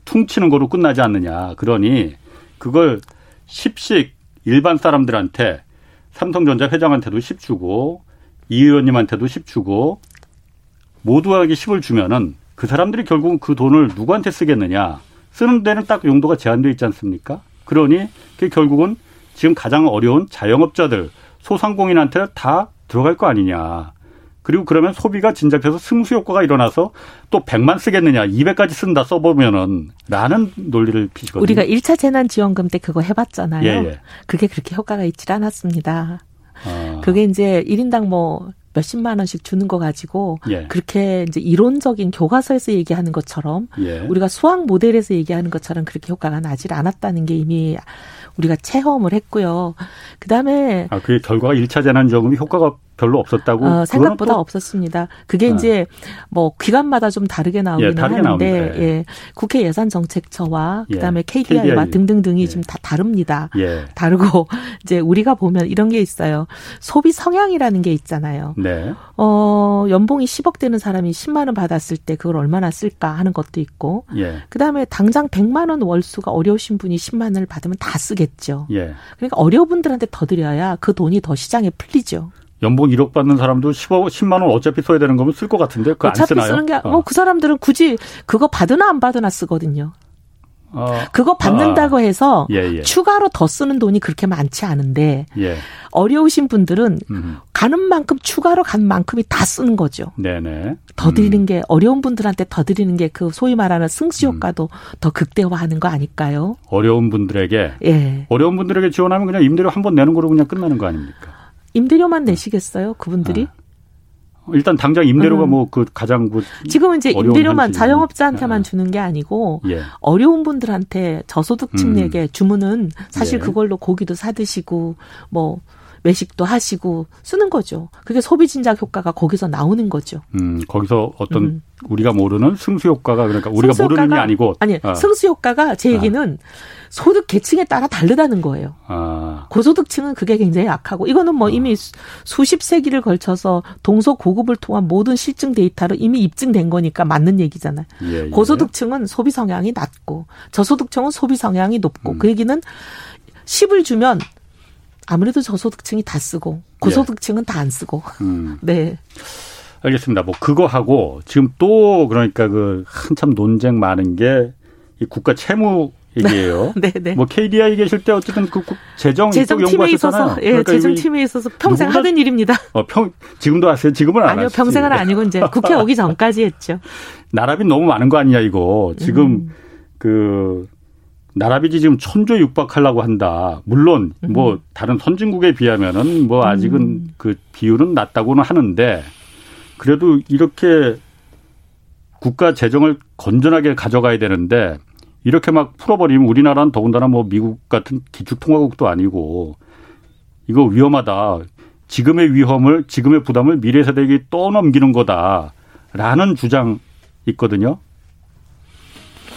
퉁치는 거로 끝나지 않느냐. 그러니 그걸 10씩 일반 사람들한테 삼성전자 회장한테도 10 주고 이 의원님한테도 10 주고 모두에게 10을 주면은 그 사람들이 결국은 그 돈을 누구한테 쓰겠느냐. 쓰는 데는 딱 용도가 제한되어 있지 않습니까? 그러니 그게 결국은 지금 가장 어려운 자영업자들, 소상공인한테 다 들어갈 거 아니냐. 그리고 그러면 소비가 진작해서 승수 효과가 일어나서 또 100만 쓰겠느냐, 200까지 쓴다 써보면은 라는 논리를 피시거든요. 우리가 1차 재난지원금 때 그거 해봤잖아요. 예, 예. 그게 그렇게 효과가 있질 않았습니다. 아, 그게 이제 1인당 뭐 몇십만 원씩 주는 거 가지고 예. 그렇게 이제 이론적인 교과서에서 얘기하는 것처럼 예. 우리가 수학 모델에서 얘기하는 것처럼 그렇게 효과가 나질 않았다는 게 이미 우리가 체험을 했고요. 그다음에 아, 그게 결과가 1차 재난 지원금이 효과가 별로 없었다고? 어, 생각보다 또- 없었습니다. 그게 아. 이제 뭐 기관마다 좀 다르게 나오기는 예, 다르게 하는데 나옵니다. 예. 예. 국회 예산 정책처와 예, 그다음에 KDI와 KDI. 등등등이 예. 좀다 다릅니다. 예. 다르고 이제 우리가 보면 이런 게 있어요. 소비 성향이라는 게 있잖아요. 네. 어, 연봉이 10억 되는 사람이 10만 원 받았을 때 그걸 얼마나 쓸까 하는 것도 있고 예. 그다음에 당장 100만 원 월수가 어려우신 분이 10만 원을 받으면 다 쓰겠죠. 예. 그러니까 어려운 분들한테 더 드려야 그 돈이 더 시장에 풀리죠. 연봉 1억 받는 사람도 10억, 10만 원 어차피 써야 되는 거면 쓸 것 같은데 그거 안 어차피 쓰나요? 쓰는 게 어. 뭐그 사람들은 굳이 그거 받으나 안 받으나 쓰거든요. 어. 그거 받는다고 해서 예, 예. 추가로 더 쓰는 돈이 그렇게 많지 않은데 예. 어려우신 분들은 음. 가는 만큼 추가로 간 만큼이 다 쓰는 거죠. 네네. 더 음. 드리는 게 어려운 분들한테 더 드리는 게 그 소위 말하는 승수 음. 효과도 더 극대화하는 거 아닐까요? 어려운 분들에게 예. 어려운 분들에게 지원하면 그냥 임대료 한 번 내는 거로 그냥 끝나는 거 아닙니까? 임대료만 내시겠어요? 그분들이? 아. 일단 당장 임대료가 음. 뭐그 가장 그 지금은 이제 임대료만. 자영업자한테만 아. 주는 게 아니고 예. 어려운 분들한테 저소득층에게 주문은 사실 예. 그걸로 고기도 사 드시고 뭐 외식도 하시고 쓰는 거죠. 그게 소비 진작 효과가 거기서 나오는 거죠. 음, 거기서 어떤 음. 우리가 모르는 승수 효과가 그러니까 우리가 모르는 게 아니고 아니 아. 승수 효과가 제 얘기는 소득 계층에 따라 다르다는 거예요. 아, 고소득층은 그게 굉장히 약하고 이거는 뭐 이미 수- 수십 세기를 걸쳐서 동서 고급을 통한 모든 실증 데이터로 이미 입증된 거니까 맞는 얘기잖아요. 예, 예. 고소득층은 소비 성향이 낮고 저소득층은 소비 성향이 높고 음. 그 얘기는 10을 주면 아무래도 저소득층이 다 쓰고 고소득층은 다안 쓰고 음. 네 알겠습니다. 뭐 그거 하고 지금 또 그러니까 그 한참 논쟁 많은 게 이 국가 채무 얘기예요. 네 네 뭐 KDI 계실 때 어쨌든 그 국- 재정 이쪽 재정 팀에 있어서. 예 그러니까 이게 재정 팀에 있어서 평생 누군가- 하던 일입니다. 어, 평 지금도 하세요. 지금은 안 아니요 하시지. 평생은 아니고 이제 국회 오기 전까지 했죠. 나라빚 너무 많은 거 아니냐 이거. 지금 음. 그 나라빚이 지금 천조 육박하려고 한다. 물론 뭐 다른 선진국에 비하면은 뭐 아직은 음. 그 비율은 낮다고는 하는데 그래도 이렇게 국가 재정을 건전하게 가져가야 되는데 이렇게 막 풀어버리면 우리나라는 더군다나 뭐 미국 같은 기축통화국도 아니고 이거 위험하다. 지금의 위험을 지금의 부담을 미래 세대에게 떠넘기는 거다라는 주장 있거든요.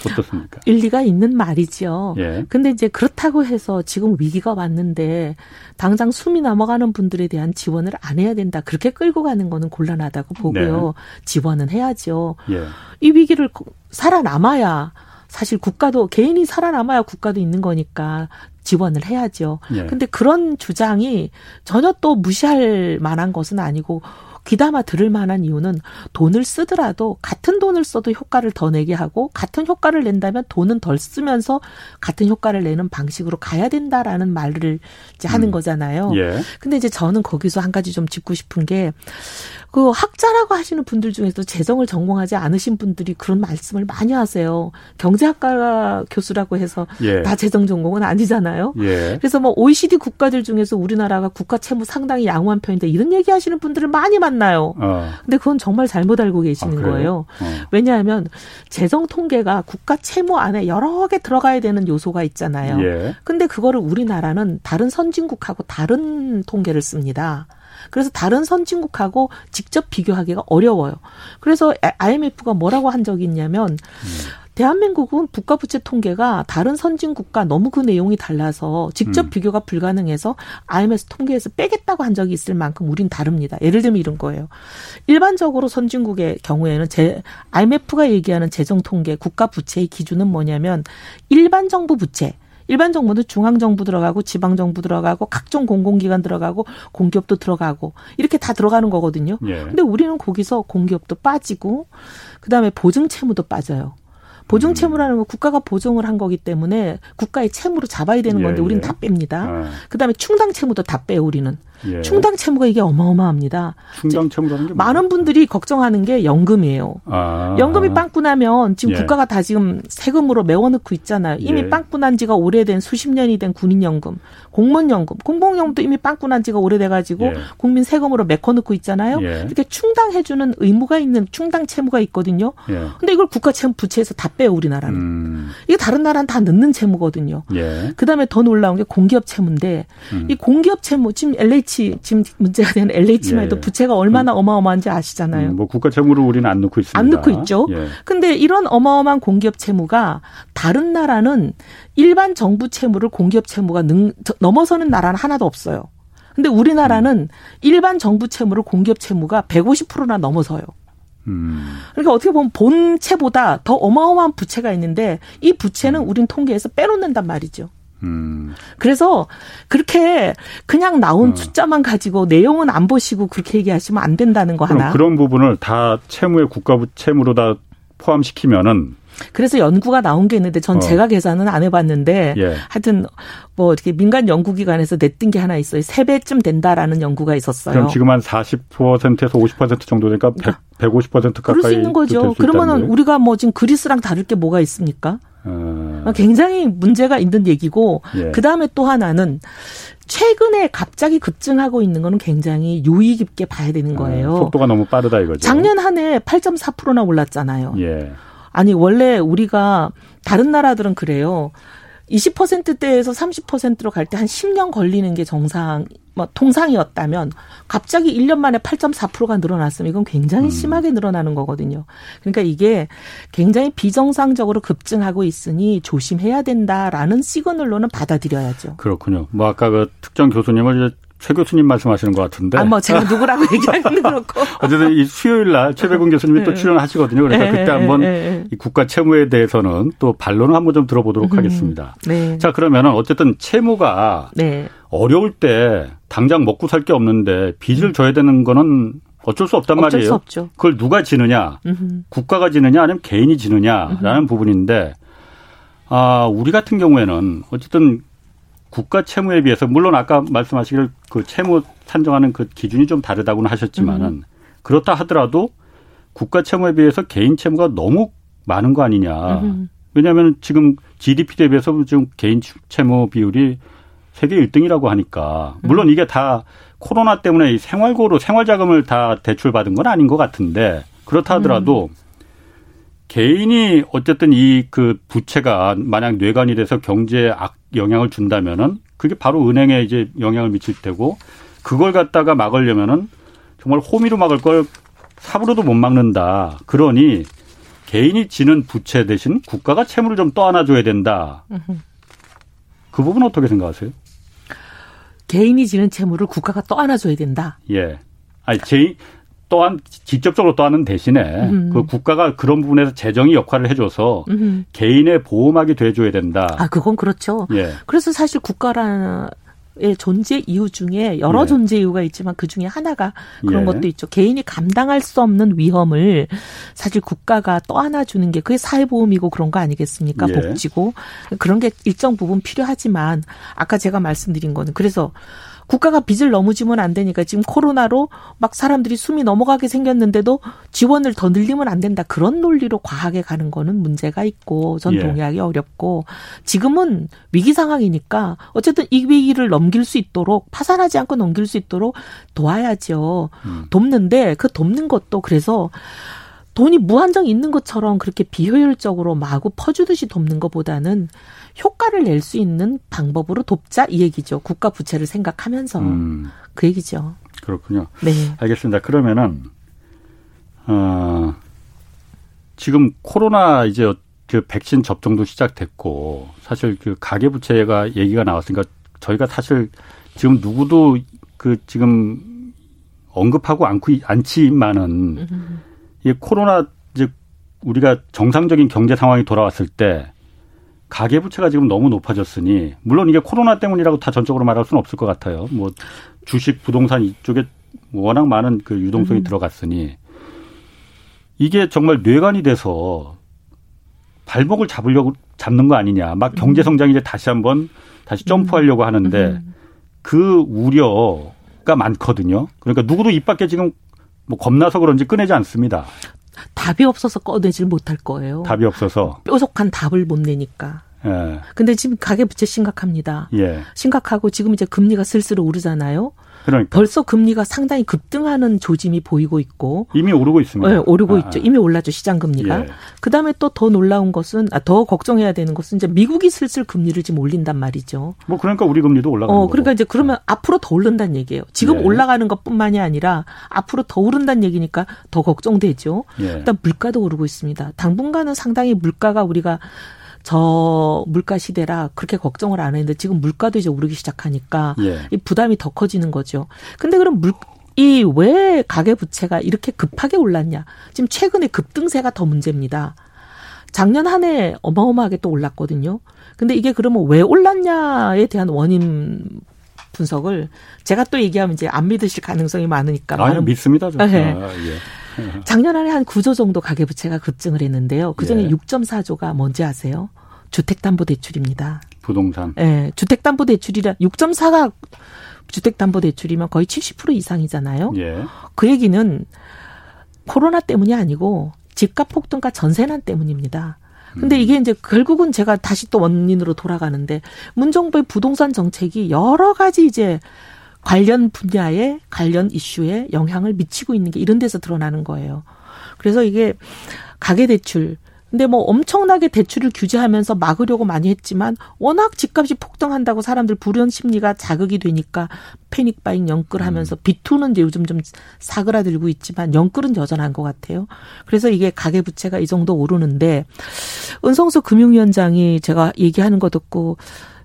어떻습니까? 일리가 있는 말이죠. 예. 근데 이제 그렇다고 해서 지금 위기가 왔는데 당장 숨이 넘어가는 분들에 대한 지원을 안 해야 된다. 그렇게 끌고 가는 거는 곤란하다고 보고요. 지원은 해야죠. 예. 이 위기를 거- 살아남아야 사실 국가도 개인이 살아남아야 국가도 있는 거니까 지원을 해야죠. 예. 근데 그런 주장이 전혀 또 무시할 만한 것은 아니고 귀담아 들을 만한 이유는 돈을 쓰더라도 같은 돈을 써도 효과를 더 내게 하고 같은 효과를 낸다면 돈은 덜 쓰면서 같은 효과를 내는 방식으로 가야 된다라는 말을 이제 하는 음. 거잖아요. 예. 근데 이제 저는 거기서 한 가지 좀 짚고 싶은 게 그 학자라고 하시는 분들 중에서 재정을 전공하지 않으신 분들이 그런 말씀을 많이 하세요. 경제학과 교수라고 해서 예. 다 재정 전공은 아니잖아요. 예. 그래서 뭐 OECD 국가들 중에서 우리나라가 국가 채무 상당히 양호한 편인데 이런 얘기 하시는 분들을 많이 만나 요. 어. 근데 그건 정말 잘못 알고 계시는 아, 거예요. 어. 왜냐하면 재정 통계가 국가 채무 안에 여러 개 들어가야 되는 요소가 있잖아요. 예. 근데 그거를 우리나라는 다른 선진국하고 다른 통계를 씁니다. 그래서 다른 선진국하고 직접 비교하기가 어려워요. 그래서 IMF가 뭐라고 한 적이 있냐면 음. 대한민국은 국가 부채 통계가 다른 선진국과 너무 그 내용이 달라서 직접 음. 비교가 불가능해서 IMF 통계에서 빼겠다고 한 적이 있을 만큼 우린 다릅니다. 예를 들면 이런 거예요. 일반적으로 선진국의 경우에는 제 IMF가 얘기하는 재정 통계 국가 부채의 기준은 뭐냐면 일반 정부 부채 일반 정부는 중앙 정부 들어가고 지방 정부 들어가고 각종 공공기관 들어가고 공기업도 들어가고 이렇게 다 들어가는 거거든요. 예. 근데 우리는 거기서 공기업도 빠지고 그다음에 보증 채무도 빠져요. 보증 음. 채무라는 건 국가가 보증을 한 거기 때문에 국가의 채무로 잡아야 되는 건데 예, 우리는 예. 다 뺍니다. 아. 그다음에 충당 채무도 다 빼요, 우리는. 예. 충당 채무가 이게 어마어마합니다. 충당 채무라는 게 많은 분들이 걱정하는 게 연금이에요. 아. 연금이 빵꾸 나면 지금 예. 국가가 다 지금 세금으로 메워넣고 있잖아요. 이미 예. 빵꾸 난 지가 오래된 수십 년이 된 군인연금, 공무원연금, 공공연금도 이미 빵꾸 난 지가 오래돼가지고 예. 국민 세금으로 메꿔넣고 있잖아요. 예. 이렇게 충당해주는 의무가 있는 충당 채무가 있거든요. 예. 근데 이걸 국가 채무 부채에서 다 빼요 우리나라는. 음. 이게 다른 나라는 다 넣는 채무거든요. 그다음에 더 놀라운 게 공기업 채무인데 음. 이 공기업 채무 지금 LH 지금 문제가 되는 LH만 해도 예. 부채가 얼마나 음. 어마어마한지 아시잖아요. 음, 뭐 국가 채무를 우리는 안 넣고 있습니다. 안 넣고 있죠. 예. 근데 이런 어마어마한 공기업 채무가 다른 나라는 일반 정부 채무를 공기업 채무가 능, 넘어서는 나라는 하나도 없어요. 근데 우리나라는 음. 일반 정부 채무를 공기업 채무가 150%나 넘어서요. 음. 그러니까 어떻게 보면 본채보다 더 어마어마한 부채가 있는데 이 부채는 음. 우린 통계에서 빼놓는단 말이죠. 음. 그래서 그렇게 그냥 나온 어. 숫자만 가지고 내용은 안 보시고 그렇게 얘기하시면 안 된다는 거 하나. 그런 부분을 다 채무의 국가부 채무로 다 포함시키면은 그래서 연구가 나온 게 있는데 전 어. 제가 계산은 안 해봤는데 예. 하여튼 뭐 이렇게 민간 연구기관에서 냈던 게 하나 있어요. 세 배쯤 된다라는 연구가 있었어요. 그럼 지금 한 40%에서 50% 정도 되니까 100, 150% 가까이 그럴 수 있는 거죠. 그러면은 우리가 뭐 지금 그리스랑 다를 게 뭐가 있습니까? 어. 굉장히 문제가 있는 얘기고 예. 그 다음에 또 하나는 최근에 갑자기 급증하고 있는 거는 굉장히 유의 깊게 봐야 되는 아, 거예요. 아, 속도가 너무 빠르다 이거죠. 작년 한 해 8.4%나 올랐잖아요. 예. 아니 원래 우리가 다른 나라들은 그래요. 20%대에서 30%로 갈 때 한 10년 걸리는 게 정상, 뭐, 통상이었다면 갑자기 1년 만에 8.4%가 늘어났으면 이건 굉장히 음. 심하게 늘어나는 거거든요. 그러니까 이게 굉장히 비정상적으로 급증하고 있으니 조심해야 된다라는 시그널로는 받아들여야죠. 그렇군요. 뭐 아까 그 특정 교수님을 최 교수님 말씀하시는 것 같은데. 아, 뭐 제가 누구라고 얘기하기는 그렇고. 어쨌든 이 수요일 날 최백운 교수님이 네. 또 출연하시거든요. 그래서 네. 그때 한번 네. 이 국가 채무에 대해서는 또 반론을 한번 좀 들어보도록 음. 하겠습니다. 네. 자, 그러면은 어쨌든 채무가 네. 어려울 때 당장 먹고 살 게 없는데 빚을 음. 져야 되는 거는 어쩔 수 없단 어쩔 말이에요. 수 없죠. 그걸 누가 지느냐, 음흠. 국가가 지느냐, 아니면 개인이 지느냐라는 음흠. 부분인데, 아, 우리 같은 경우에는 어쨌든 국가 채무에 비해서 물론 아까 말씀하시길 그 채무 산정하는 그 기준이 좀 다르다고는 하셨지만은 음. 그렇다 하더라도 국가 채무에 비해서 개인 채무가 너무 많은 거 아니냐. 음. 왜냐하면 지금 GDP 대비해서 지금 개인 채무 비율이 세계 1등이라고 하니까 물론 이게 다 코로나 때문에 생활고로 생활자금을 다 대출받은 건 아닌 것 같은데 그렇다 하더라도 음. 개인이 어쨌든 이 그 부채가 만약 뇌관이 돼서 경제에 악 영향을 준다면은 그게 바로 은행에 이제 영향을 미칠 테고 그걸 갖다가 막으려면은 정말 호미로 막을 걸 삽으로도 못 막는다. 그러니 개인이 지는 부채 대신 국가가 채무를 좀 떠안아줘야 된다. 그 부분 어떻게 생각하세요? 개인이 지는 채무를 국가가 떠안아줘야 된다. 예. 아니, 제, 또한 직접적으로 또하는 대신에 음. 그 국가가 그런 부분에서 재정이 역할을 해줘서 음. 개인의 보호막이 돼줘야 된다. 아 그건 그렇죠. 예. 그래서 사실 국가라는 의 존재 이유 중에 여러 예. 존재 이유가 있지만 그 중에 하나가 그런 예. 것도 있죠. 개인이 감당할 수 없는 위험을 사실 국가가 떠안아주는 게 그게 사회보험이고 그런 거 아니겠습니까? 예. 복지고 그런 게 일정 부분 필요하지만 아까 제가 말씀드린 거는 그래서 국가가 빚을 너무 지면 안 되니까 지금 코로나로 막 사람들이 숨이 넘어가게 생겼는데도 지원을 더 늘리면 안 된다. 그런 논리로 과하게 가는 거는 문제가 있고 전 예. 동의하기 어렵고 지금은 위기 상황이니까 어쨌든 이 위기를 넘길 수 있도록 파산하지 않고 넘길 수 있도록 도와야죠. 음. 돕는데 그 돕는 것도 그래서 돈이 무한정 있는 것처럼 그렇게 비효율적으로 마구 퍼주듯이 돕는 것보다는 효과를 낼 수 있는 방법으로 돕자 이 얘기죠. 국가 부채를 생각하면서 음. 그 얘기죠. 그렇군요. 네. 알겠습니다. 그러면은 어 지금 코로나 이제 그 백신 접종도 시작됐고 사실 그 가계 부채가 얘기가 나왔으니까 저희가 사실 지금 누구도 그 지금 언급하고 않고 않지만은 이 코로나 이제 우리가 정상적인 경제 상황이 돌아왔을 때 가계 부채가 지금 너무 높아졌으니 물론 이게 코로나 때문이라고 다 전적으로 말할 수는 없을 것 같아요. 뭐 주식, 부동산 이쪽에 워낙 많은 그 유동성이 음. 들어갔으니 이게 정말 뇌관이 돼서 발목을 잡으려고 잡는 거 아니냐. 막 음. 경제 성장이 이제 다시 한번 다시 점프하려고 하는데 음. 그 우려가 많거든요. 그러니까 누구도 입 밖에 지금 뭐 겁나서 그런지 꺼내지 않습니다. 답이 없어서 꺼내질 못할 거예요. 답이 없어서 뾰족한 답을 못 내니까. 예. 근데 지금 가계 부채 심각합니다. 예. 심각하고 지금 이제 금리가 슬슬 오르잖아요. 그러니까. 벌써 금리가 상당히 급등하는 조짐이 보이고 있고 이미 오르고 있습니다. 네, 오르고 아. 있죠. 이미 올랐죠 시장 금리가. 예. 그다음에 또 더 놀라운 것은 아, 더 걱정해야 되는 것은 이제 미국이 슬슬 금리를 지금 올린단 말이죠. 뭐 그러니까 우리 금리도 올라가는 어, 그러니까 이제 그러면 네. 앞으로 더 오른다는 얘기예요. 지금 예. 올라가는 것뿐만이 아니라 앞으로 더 오른다는 얘기니까 더 걱정되죠. 예. 일단 물가도 오르고 있습니다. 당분간은 상당히 물가가 우리가 저 물가 시대라 그렇게 걱정을 안 했는데 지금 물가도 이제 오르기 시작하니까 예. 이 부담이 더 커지는 거죠. 근데 그럼 물 이 왜 가계 부채가 이렇게 급하게 올랐냐? 지금 최근에 급등세가 더 문제입니다. 작년 한 해 어마어마하게 또 올랐거든요. 근데 이게 그러면 왜 올랐냐에 대한 원인 분석을 제가 또 얘기하면 이제 안 믿으실 가능성이 많으니까. 아니, 믿습니다. 좀. 네. 아, 예. 작년 안에 한 9조 정도 가계부채가 급증을 했는데요. 그중에 예. 6.4조가 뭔지 아세요? 주택담보대출입니다. 부동산. 네, 주택담보대출이라 6.4가 주택담보대출이면 거의 70% 이상이잖아요. 예. 그 얘기는 코로나 때문이 아니고 집값 폭등과 전세난 때문입니다. 근데 음. 이게 이제 결국은 제가 다시 또 원인으로 돌아가는데 문정부의 부동산 정책이 여러 가지 이제 관련 분야에 관련 이슈에 영향을 미치고 있는 게 이런 데서 드러나는 거예요. 그래서 이게 가계 대출 근데 뭐 엄청나게 대출을 규제하면서 막으려고 많이 했지만 워낙 집값이 폭등한다고 사람들 불연 심리가 자극이 되니까 패닉 바잉 영끌하면서 음. 비투는 이제 요즘 좀 사그라들고 있지만 영끌은 여전한 것 같아요. 그래서 이게 가계 부채가 이 정도 오르는데 은성수 금융위원장이 제가 얘기하는 거 듣고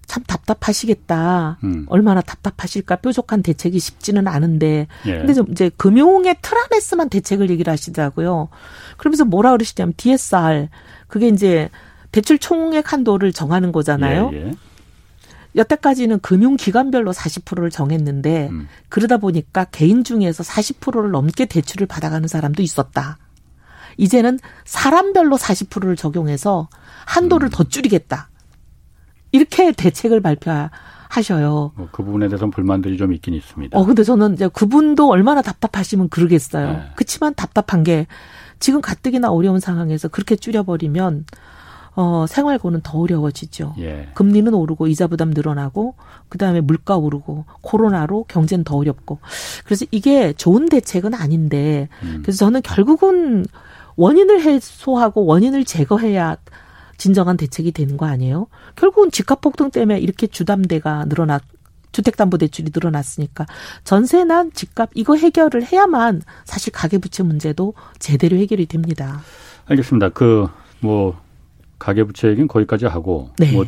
참 답답하시겠다. 음. 얼마나 답답하실까. 뾰족한 대책이 쉽지는 않은데. 예. 근데 좀 이제 금융의 틀 안에서만 대책을 얘기를 하시더라고요. 그러면서 뭐라 그러시냐면 DSR. 그게 이제 대출 총액 한도를 정하는 거잖아요. 예, 예. 여태까지는 금융기관별로 40%를 정했는데 음. 그러다 보니까 개인 중에서 40%를 넘게 대출을 받아가는 사람도 있었다. 이제는 사람별로 40%를 적용해서 한도를 음. 더 줄이겠다. 이렇게 대책을 발표하셔요. 뭐 그 부분에 대해서는 불만들이 좀 있긴 있습니다. 어, 근데 저는 이제 그분도 얼마나 답답하시면 그러겠어요. 네. 그렇지만 답답한 게 지금 가뜩이나 어려운 상황에서 그렇게 줄여버리면 어, 생활고는 더 어려워지죠. 예. 금리는 오르고 이자 부담 늘어나고 그다음에 물가 오르고 코로나로 경제는 더 어렵고 그래서 이게 좋은 대책은 아닌데 음. 그래서 저는 결국은 원인을 해소하고 원인을 제거해야 진정한 대책이 되는 거 아니에요? 결국은 집값 폭등 때문에 이렇게 주담대가 늘어났 주택담보대출이 늘어났으니까 전세난 집값 이거 해결을 해야만 사실 가계부채 문제도 제대로 해결이 됩니다. 알겠습니다. 그 뭐 가계부채 얘기는 거기까지 하고 네. 뭐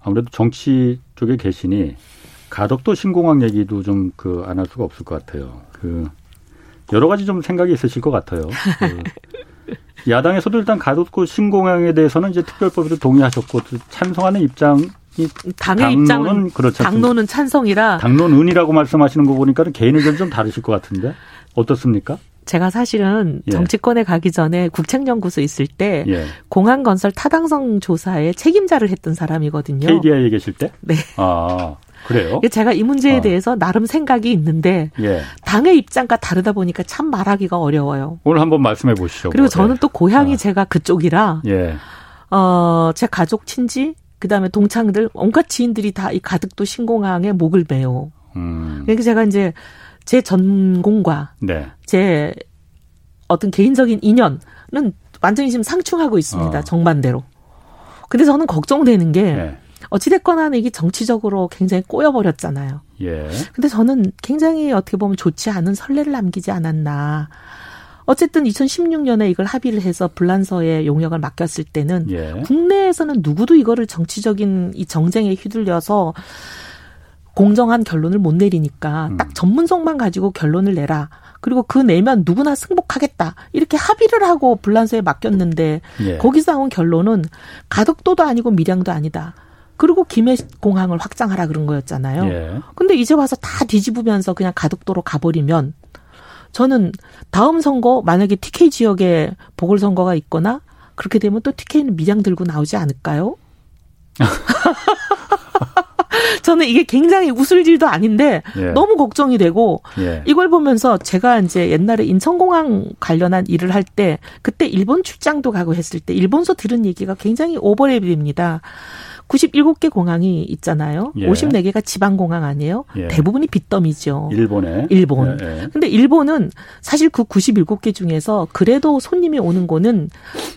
아무래도 정치 쪽에 계시니 가덕도 신공항 얘기도 좀 그 안 할 수가 없을 것 같아요. 그 여러 가지 좀 생각이 있으실 것 같아요. 그 야당에서도 일단 가덕도 신공항에 대해서는 이제 특별법에도 동의하셨고 찬성하는 입장이 당의 입장은 그렇죠. 당론은 찬성이라 당론은이라고 말씀하시는 거 보니까 개인 의견 좀 다르실 것 같은데 어떻습니까? 제가 사실은 예. 정치권에 가기 전에 국책연구소 있을 때 예. 공항 건설 타당성 조사에 책임자를 했던 사람이거든요. KDI에 계실 때? 네. 아. 그래요? 제가 이 문제에 어. 대해서 나름 생각이 있는데 예. 당의 입장과 다르다 보니까 참 말하기가 어려워요. 오늘 한번 말씀해 보시죠. 그리고 뭐. 저는 또 고향이 어. 제가 그쪽이라 예. 어, 제 가족 친지 그다음에 동창들 온갖 지인들이 다 이 가덕도 신공항에 목을 베요. 음. 그러니까 제가 이제 제 전공과 네. 제 어떤 개인적인 인연은 완전히 지금 상충하고 있습니다. 어. 정반대로. 근데 저는 걱정되는 게 네. 어찌됐거나 이게 정치적으로 굉장히 꼬여버렸잖아요. 예. 근데 저는 굉장히 어떻게 보면 좋지 않은 선례를 남기지 않았나. 어쨌든 2016년에 이걸 합의를 해서 불란서에 용역을 맡겼을 때는 예. 국내에서는 누구도 이거를 정치적인 이 정쟁에 휘둘려서 공정한 결론을 못 내리니까 음. 딱 전문성만 가지고 결론을 내라. 그리고 그 내면 누구나 승복하겠다. 이렇게 합의를 하고 불란서에 맡겼는데 예. 거기서 나온 결론은 가덕도도 아니고 밀양도 아니다. 그리고 김해 공항을 확장하라 그런 거였잖아요. 예. 근데 이제 와서 다 뒤집으면서 그냥 가덕도로 가버리면 저는 다음 선거 만약에 TK 지역에 보궐선거가 있거나 그렇게 되면 또 TK는 밀양 들고 나오지 않을까요? 저는 이게 굉장히 웃을 일도 아닌데 예. 너무 걱정이 되고 예. 이걸 보면서 제가 이제 옛날에 인천공항 관련한 일을 할 때 그때 일본 출장도 가고 했을 때 일본서 들은 얘기가 굉장히 오버랩입니다. 97개 공항이 있잖아요. 예. 54개가 지방 공항 아니에요? 예. 대부분이 빚더미죠. 일본에. 일본. 예, 예. 근데 일본은 사실 그 97개 중에서 그래도 손님이 오는 곳은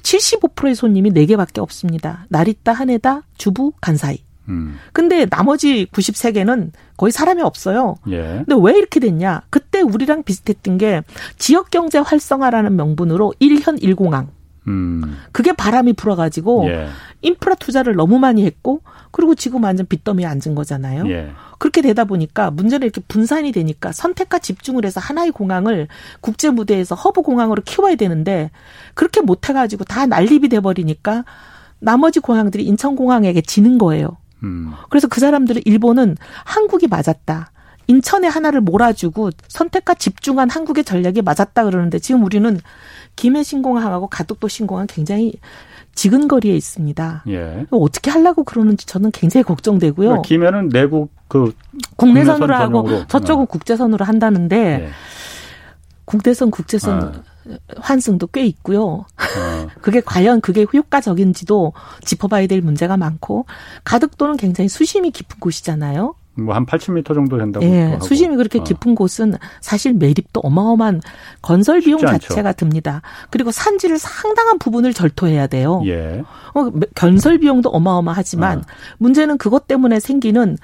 75%의 손님이 4개밖에 없습니다. 나리타, 하네다, 주부, 간사이. 음. 근데 나머지 93개는 거의 사람이 없어요. 예. 근데 왜 이렇게 됐냐? 그때 우리랑 비슷했던 게 지역 경제 활성화라는 명분으로 1현 1공항. 음. 그게 바람이 불어가지고 예. 인프라 투자를 너무 많이 했고 그리고 지금 완전 빚더미에 앉은 거잖아요. 예. 그렇게 되다 보니까 문제는 이렇게 분산이 되니까 선택과 집중을 해서 하나의 공항을 국제 무대에서 허브 공항으로 키워야 되는데 그렇게 못 해가지고 다 난립이 돼버리니까 나머지 공항들이 인천 공항에게 지는 거예요. 음. 그래서 그 사람들은 일본은 한국이 맞았다. 인천에 하나를 몰아주고 선택과 집중한 한국의 전략이 맞았다 그러는데 지금 우리는 김해 신공항하고 가덕도 신공항 굉장히 지근 거리에 있습니다. 예. 어떻게 하려고 그러는지 저는 굉장히 걱정되고요. 그러니까 김해는 내국 그 국내선으로 하고 저쪽은 어. 국제선으로 한다는데 예. 국대선 국제선 아. 환승도 꽤 있고요. 어. 그게 과연 그게 효과적인지도 짚어봐야 될 문제가 많고 가덕도는 굉장히 수심이 깊은 곳이잖아요. 뭐한 80m 정도 된다고. 예, 수심이 그렇게 어. 깊은 어. 곳은 사실 매립도 어마어마한 건설 비용 자체가 듭니다. 그리고 산지를 상당한 부분을 절토해야 돼요. 예. 어, 건설 비용도 어마어마하지만 어. 문제는 그것 때문에 생기는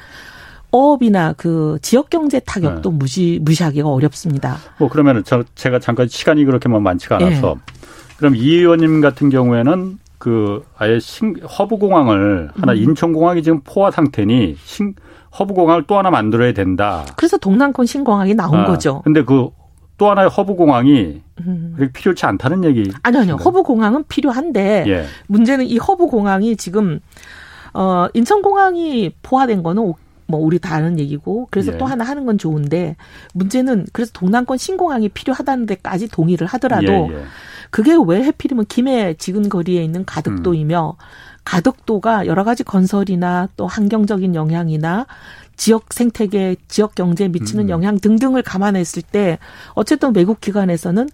어업이나 그 지역 경제 타격도 네. 무시 무시하기가 어렵습니다. 뭐 그러면은 저 제가 잠깐 시간이 그렇게 뭐 많지가 않아서 예. 그럼 이 의원님 같은 경우에는 그 아예 신, 허브공항을 하나 음. 인천공항이 지금 포화 상태니 신, 허브 공항을 또 하나 만들어야 된다. 그래서 동남권 신공항이 나온 아, 거죠. 근데 그 또 하나의 허브 공항이 음. 그렇게 필요치 않다는 얘기. 아니요, 아니요. 허브 공항은 필요한데 예. 문제는 이 허브 공항이 지금 어 인천 공항이 포화된 거는 뭐 우리 다 아는 얘기고 그래서 예. 또 하나 하는 건 좋은데 문제는 그래서 동남권 신공항이 필요하다는 데까지 동의를 하더라도 예, 예. 그게 왜 해필이면 김해 지근 거리에 있는 가덕도이며 음. 가덕도가 여러 가지 건설이나 또 환경적인 영향이나 지역 생태계, 지역 경제에 미치는 음. 영향 등등을 감안했을 때 어쨌든 외국 기관에서는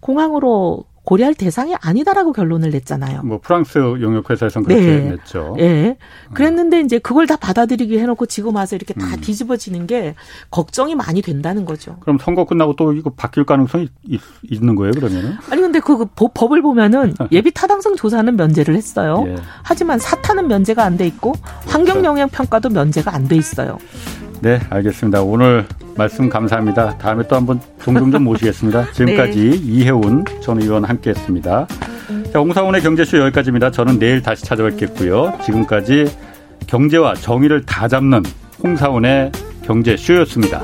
공항으로 고려할 대상이 아니다라고 결론을 냈잖아요. 뭐 프랑스 용역 회사에서는 그렇게 네. 냈죠. 예. 네. 그랬는데 이제 그걸 다 받아들이게 해놓고 지금 와서 이렇게 다 음. 뒤집어지는 게 걱정이 많이 된다는 거죠. 그럼 선거 끝나고 또 이거 바뀔 가능성이 있, 는 거예요, 그러면은? 아니 근데 그 법, 을 보면은 예비 타당성 조사는 면제를 했어요. 예. 하지만 사탄은 면제가 안 돼 있고 환경 영향 평가도 면제가 안 돼 있어요. 네, 알겠습니다. 오늘 말씀 감사합니다. 다음에 또 한번 종종 좀 모시겠습니다. 지금까지 네. 이혜훈 전 의원 함께했습니다. 자, 홍사원의 경제쇼 여기까지입니다. 저는 내일 다시 찾아뵙겠고요. 지금까지 경제와 정의를 다 잡는 홍사원의 경제쇼였습니다.